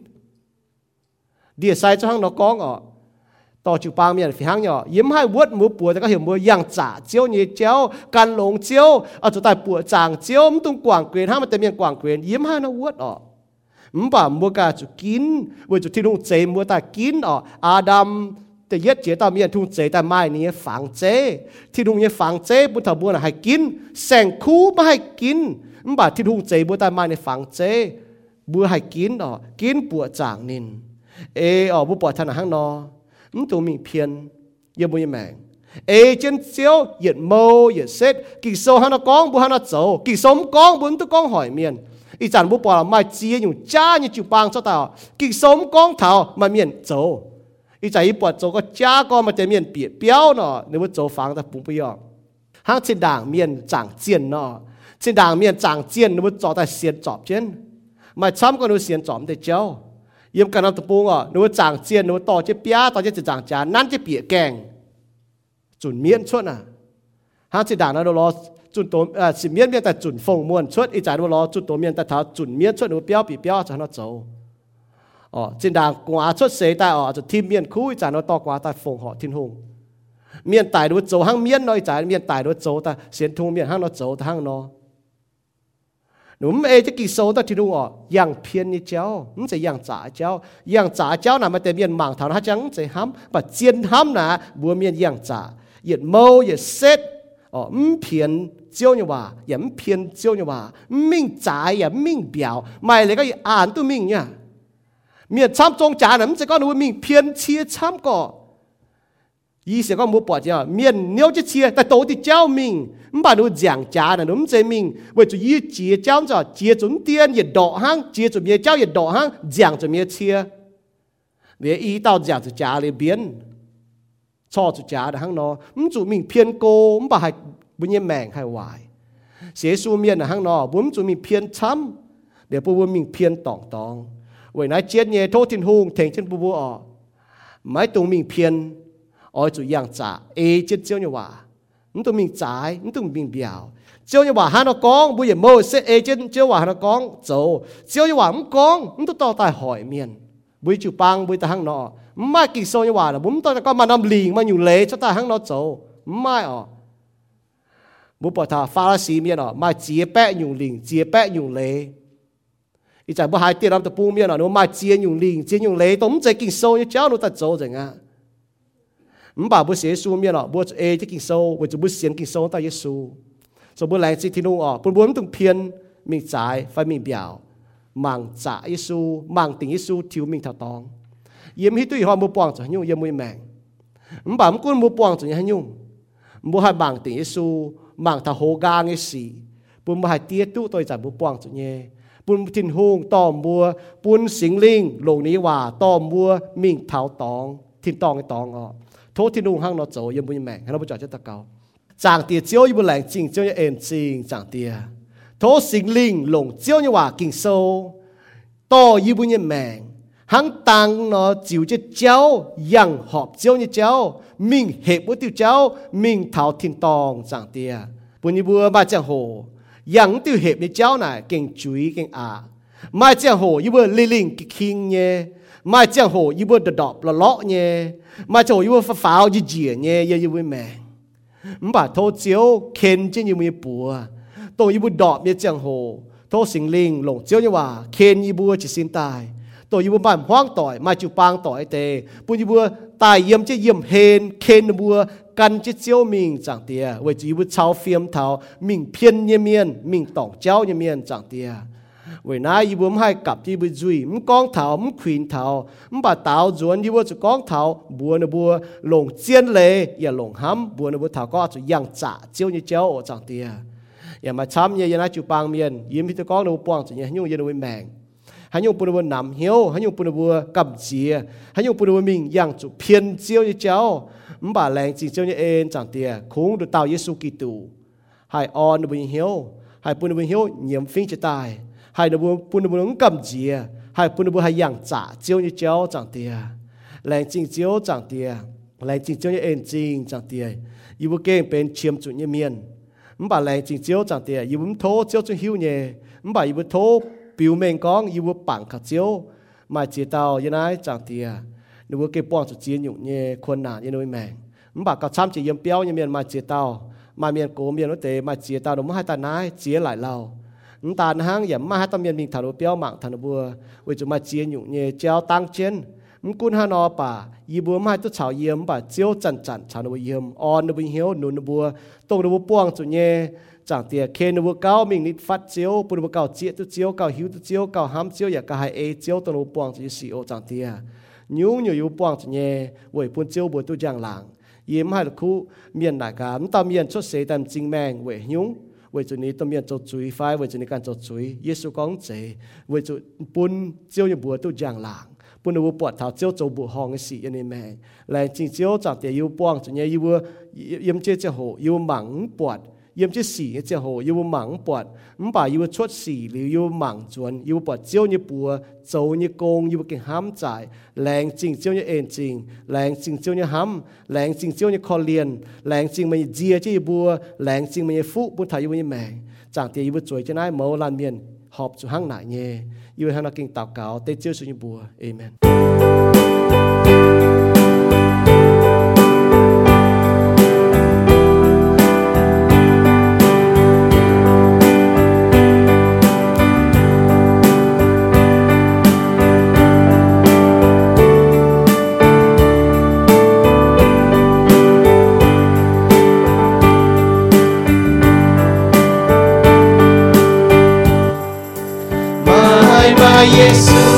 Địa sai cho hang nó con ọ ต่อจูปางเมียนฝีหางหยอยิ้มให้วดหมูปัวแต่ก็เห็นมัวยังจ่าเจียวนี่เจียวกันหลงเจียวเอาจุดใต้ปัวจางเจียวมันต้องกว่างเกวียนห้ามันแต่เมียนกว่างเกวียนยิ้มให้นะวดออกมันป่ามัวกาจุกินมัวจุที่ลุงเจมัวตากินออกอาดัมแต่เย็ดเจียตาเมียนทุ่งเจแต่ไม้นี้ฝังเจ ที่ลุงเนี่ยฝังเจบุตรบัวน่ะให้กินแสงคูไม่ให้กินมันป่าที่ลุงเจบัวตาไม้ในฝังเจบัวให้กินออกกินปัวจางนินเอออกบัวปล่อยทาห้างนอ ứng tụ mình phiền yêu bùi mẹ ê chân xíu yên mâu yên xét kỳ sâu hắn nó con bù hắn nó dấu kỳ sống con bốn tôi con hỏi miền. Ý chẳng bố bỏ là mai chia dùng cha như chịu bang cho tao kỳ sống con thảo mà miền dấu ý chẳng ý bỏ có cha con mà chả miền biệt béo nó nếu mà dấu phán ta bụng bây giờ hắn trên đảng miền chẳng chiến nó trên đảng miền chẳng chiến nếu mà cho ta xiên chọp trên. Mà chăm con nó xiên chọp để cháu ยิ่ยมกันนำตะปูงอะนึกว่าจางเจียนนึกต่อเจี๊ยปียต่อเจี๊ยจะางจานนั่นจะเปียแกงจุนเมียนชวดน่ะห้าจิด่างนะเราลอจุนตัวเอ่อสิเมียนเมียนแต่จุนฟงม่วนชวดอีจานเรล้อจุนตัวเมียนแต่ถ้าจุนเมียนชวดหนูเปียวปีเปียวจะนเราโจอ๋อจินด่างกวาชวดเสยแต่อ๋อจะทีมเมียนคู่อีจานเรตอกวาแต่ฟงหอทิ้นหงเมียนตายดูโจห้างเมียนน้อยจ่าเมียนตายดูโจแต่เสียนทุงเมียนห้างเราโจแต่ห้างนอ างนอ nụm ê cho kỳ số ta thì đúng ọ yang phiền như cháu không phải yang trả cháu yang trả cháu nào mà tên miền mạng thảo nó chẳng phải hám và chiên hám nà bùa miền yang trả yết mâu yết xét ọ không phiền chiếu như bà yết không phiền chiếu như bà mình trả yết mình biểu mày lấy cái án tu mình nha miền chăm trong trả nè không phải có nó mình phiền chia chăm có ý sẽ có một bỏ chứ miền nếu chứ chia tại tổ thì cháu mình không bà nó giảng trả là đúng chế mình bởi chú ý chia cháu cho chia chúng tiền nhiệt độ hăng chia chúng miền cháu nhiệt độ hăng giảng chuẩn miền chia để ý tao giảng cho trả lên biến cho cho trả là hăng nó không chú mình phiền cô không bà hay bây nhiên mèng hay hoài sẽ su miền là hăng nó bốn chú mình phiền chăm để bố mình phiền tỏng tỏng vậy nói chết nhé thô thiên hùng thành chân bố bố ở mấy tụng mình phiền ôi chủ yang trả ê chết chiếu như hòa nó tụng mình trái nó tụng mình biểu chiếu như hòa hắn nó con bây giờ mơ sẽ ê chết chiếu hòa hắn nó con dầu chiếu như hòa không con nó tụng tao tài hỏi miền bây chủ bang bây ta hăng nọ mai kỳ sâu như hòa là bún tao có mà nằm liền mà nhiều lệ cho ta hăng nó dầu mai ở bố bỏ thà pha sĩ miền ở mai chia bẹ nhiều liền chia bẹ nhiều lệ ý chẳng bố hai tiền làm tập bu miền ở nó mai chia nhiều liền chia nhiều lệ tống chạy kỳ sâu như cháu nó ta dầu chẳng à 唔把不写书面了，不诶ที่กินโซ่或者不เสียงกินโซ่ตายเยซูสมบูรณ์แรงสิที่นู่นอ๋อปุ่นบุญต้องเพียนมีใจไฟมีเบียวมังจ่าเยซูมังติงเย ซูทิวมิงท่าตองเยี่ยมที่ตุ้ยหอมบุปวงจะยุ่งเยี่ยมมวยแมง唔把唔管บุปวงจะยังยุ่งบุให้มังติงเยซูมังท่าโหกางเยสีปุ่นบุให้เตี้ยตู้ตัวจากบุปวงจะเนี่ยปุ่นทินหงตอมบัวปุ่นสิงลิงลงนี้ว่าตอมบัวมิงเท้าตองทินตองไอตองอ๋อ thố thiên nung hang nó 走 yếm bùi mèn hay nó bùi cho ta cao chẳng tiệt chiếu yên bùi lạnh chinh chiếu như em chinh chẳng tiệt thố sinh linh lồng chiếu như hòa kinh sâu to yên bùi mẹ hang tăng nó chịu cho cháu yang họp chiếu như cháu mình hệ bùi tiêu cháu mình thảo thiên tòng chẳng tiệt bùi như bùa ba chẳng hồ yang tiêu hệ như cháu này kinh chuối kinh à mai chẳng hồ yên bùi linh linh kinh nhé mà chẳng hồ yêu bơ đọt đọt là lọ nhé mà chẳng hồ yêu bơ phá pháo như dìa nhé yêu yêu bơ mẹ mà thô chiếu khen trên như mẹ bùa tổ yêu bơ đọt như chẳng hồ thô sinh linh lồng chiếu như hòa khen yêu bơ chỉ xin tài tổ yêu bơ bàn hoang tỏi mà chịu pang tỏi tề bùn yêu bơ tài yếm chứ yếm hên khen bùa căn chứ chiếu mình chẳng tìa vậy chỉ yêu bơ cháo phiêm thảo mình phiên như miên mình tổng cháo như miên chẳng tìa 为那伊不买夹伊不追，唔光头唔拳头，唔把头转伊不就光头，不呢不龙尖嘞，也龙 ham，不呢不头个就样炸，就你教我长地啊，也嘛参也也那就帮面，伊咪就讲呢帮子呢，用也会命。hắn dùng bùa nằm hiếu hắn dùng bùa cầm chìa hắn dùng bùa mình yang chủ phiền chiêu như cháu mà bà lành chỉ chiêu như em chẳng tiề cũng được tạo Giêsu Kitô hãy on bùa hiếu na bùa hiếu nhiễm phim chế tài hai nó buồn buồn buồn cầm gì? Hai buồn buồn hai yang trả chiếu như chiếu, chẳng tiền lành chính chiếu, chẳng tiền lành chính chiếu như ên chính chẳng tiền yêu bu kê bên chiếm chủ như miền mắm bà lành chính chiếu, chẳng tiền yêu bu thô chiếu cho hiu nhẹ mắm bà yêu bu thô biểu mình con, yêu bu bằng cả chiếu. Mà chỉ tao như này chẳng tiền nếu bu kê bọn chủ chiến nhục nhẹ khuôn nạn như nuôi mèn. Mắm bà cả chăm chỉ yếm béo như miền mà chỉ tao. Mà miền cố miền nó tế mà chỉ tao đúng hai ta nái chỉ lại lâu ta hang yam ma tam yan ming tharo piao mang than bùa, we chúng ma chia nhụ nhẹ treo tang chiến m kun hà no pa y bùa ma tu chao yếm ba chiao chan chan chan bùa yếm on bùa hiếu nôn bùa tông bua. Tong chủ nhẹ, chu nye. Chẳng tiệt khen nó cao mình nít phát chiếu bùa nó cao chiết tôi chiếu cao hiếu tôi chiếu cao ham chiếu ya cả hai e chiếu tông nó buông chủ sĩ ô chẳng tiệt nhú nhiều yếu buông chủ nhẹ vậy bùn chiếu bùa tôi giang làng yếm hai là khu miền đại cả tâm miền xuất xế tâm chính mang vậy nhúng 为咗你当面做水快，为咗你干做水，耶稣讲这，为咗本朝日部都这样冷，本来会ปวด头朝做บุห้อง嘅事อันนี้แม่แรงจริงเจ้าจากเดียวป้องจนเนี่ยยูว่ายิ่มเจ้าจะโหยูหมังปวด ยิ่มเจ้าสีจะโหยูหมังปวด唔把ยู出สีหรือยูหมังจวนยูปวดเจ้าเนี่ยปัวโจเนี่ยโกงยูกินห้ามจ่ายแรงจริงเจ้าเนี่ยเอ็นจริงแรงจริงเจ้าเนี่ยห้ำแรงจริงเจ้าเนี่ยคอเลียนแรง จุ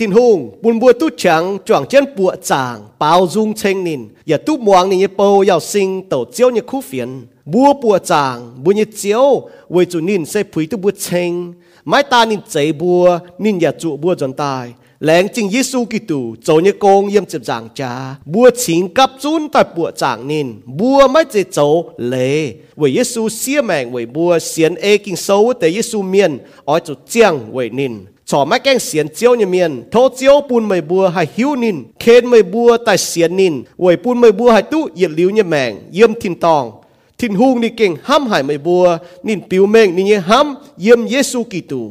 thiên hùng buồn bùa tu chẳng choàng chân bùa chàng, bao dung chen nín. Giờ tu muang nín po giàu sinh, tổ chiếu như khu phiền. Bùa bùa chàng, bùa như chiếu, với chủ nín sẽ phủi tu bùa chen mái ta nín chạy bùa, nín nhà trụ bùa dần tài. Lãng chính Giêsu Kitô cho như công yếm chụp giảng cha. Bùa chính cấp chun tại bùa chàng nín. Bùa mới chế chỗ lệ với Giêsu xia mèng với bùa, xiên ê kinh sâu tại Giêsu miền ở chỗ chiang với nín. ชอไม่แกงเสียนเจียวเนี่ยเมียนโทเจียวปูนไม่บัวให้หิวนินเคนไม่บัวแต่เสียนนินไว้ปูนไม่บัวให้ตู้เหยียดลิ้วเนี่ยแมงเยี่ยมทินตอง ทินหุงนี่เก่งห้ำหายไม่บัว นินปิวเมงนี่เนี่ยห้ำเยี่ยมเยซูกิตู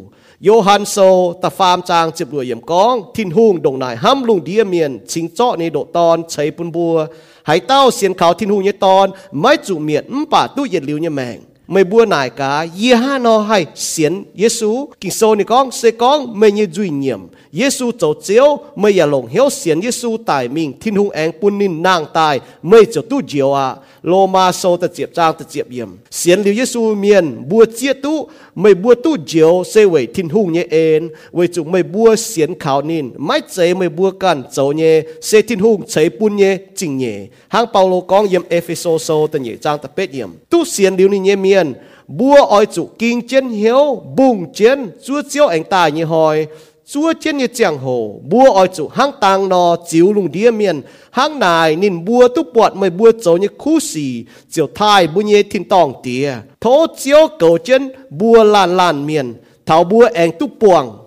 โยฮันโซตะฟามจางเจ็บรวยเยี่ยมกอง ทินหุงดงนายห้ำลุงเดียเมียนชิงเจาะในโดตอนใช้ปุนบัวหายเต้าเสียนเขาทินหุงเนี่ยตอน ไม่จุเมียนป่าตู้เหยียดลิ้วเนี่ยแมง mày bua nải cả ye ha nó hay xiên Giêsu kinh sâu này con, sẽ con mày như duy nhiệm. Giêsu tổ chiếu mày ya lòng hiếu xiên Giêsu tại mình. Thiên hùng anh quân nín nàng tài mày cho tu diệu à. Lô ma sâu ta chiệp trang ta chiệp yểm. Xiên liu Giêsu miền bua chia tu. Mày bua tu diệu, sẽ về thiên hùng nhé en về chúng mày bua xiên khảo nín. Mãi chế mày bua cản châu nhé sẽ thiên hùng chế quân nhé chính nhé hang Paulo con yểm Ephesos sâu ta nhé trang ta pet yểm. Tu xiên liu ni nhé miền tiền bua oi chủ kinh chiến hiếu, bùng chiến, chúa chiếu anh ta như hỏi chúa chiến như chẳng hồ bua oi chủ hang tàng nò chiếu lùng đĩa miền. Hang nài nên bua tu bọt mày bua chỗ như khu xì, chiều thai bu nhé thiên tòng tía. Thố chiếu cầu chân bua lan lan miền thảo bua anh tu buồng.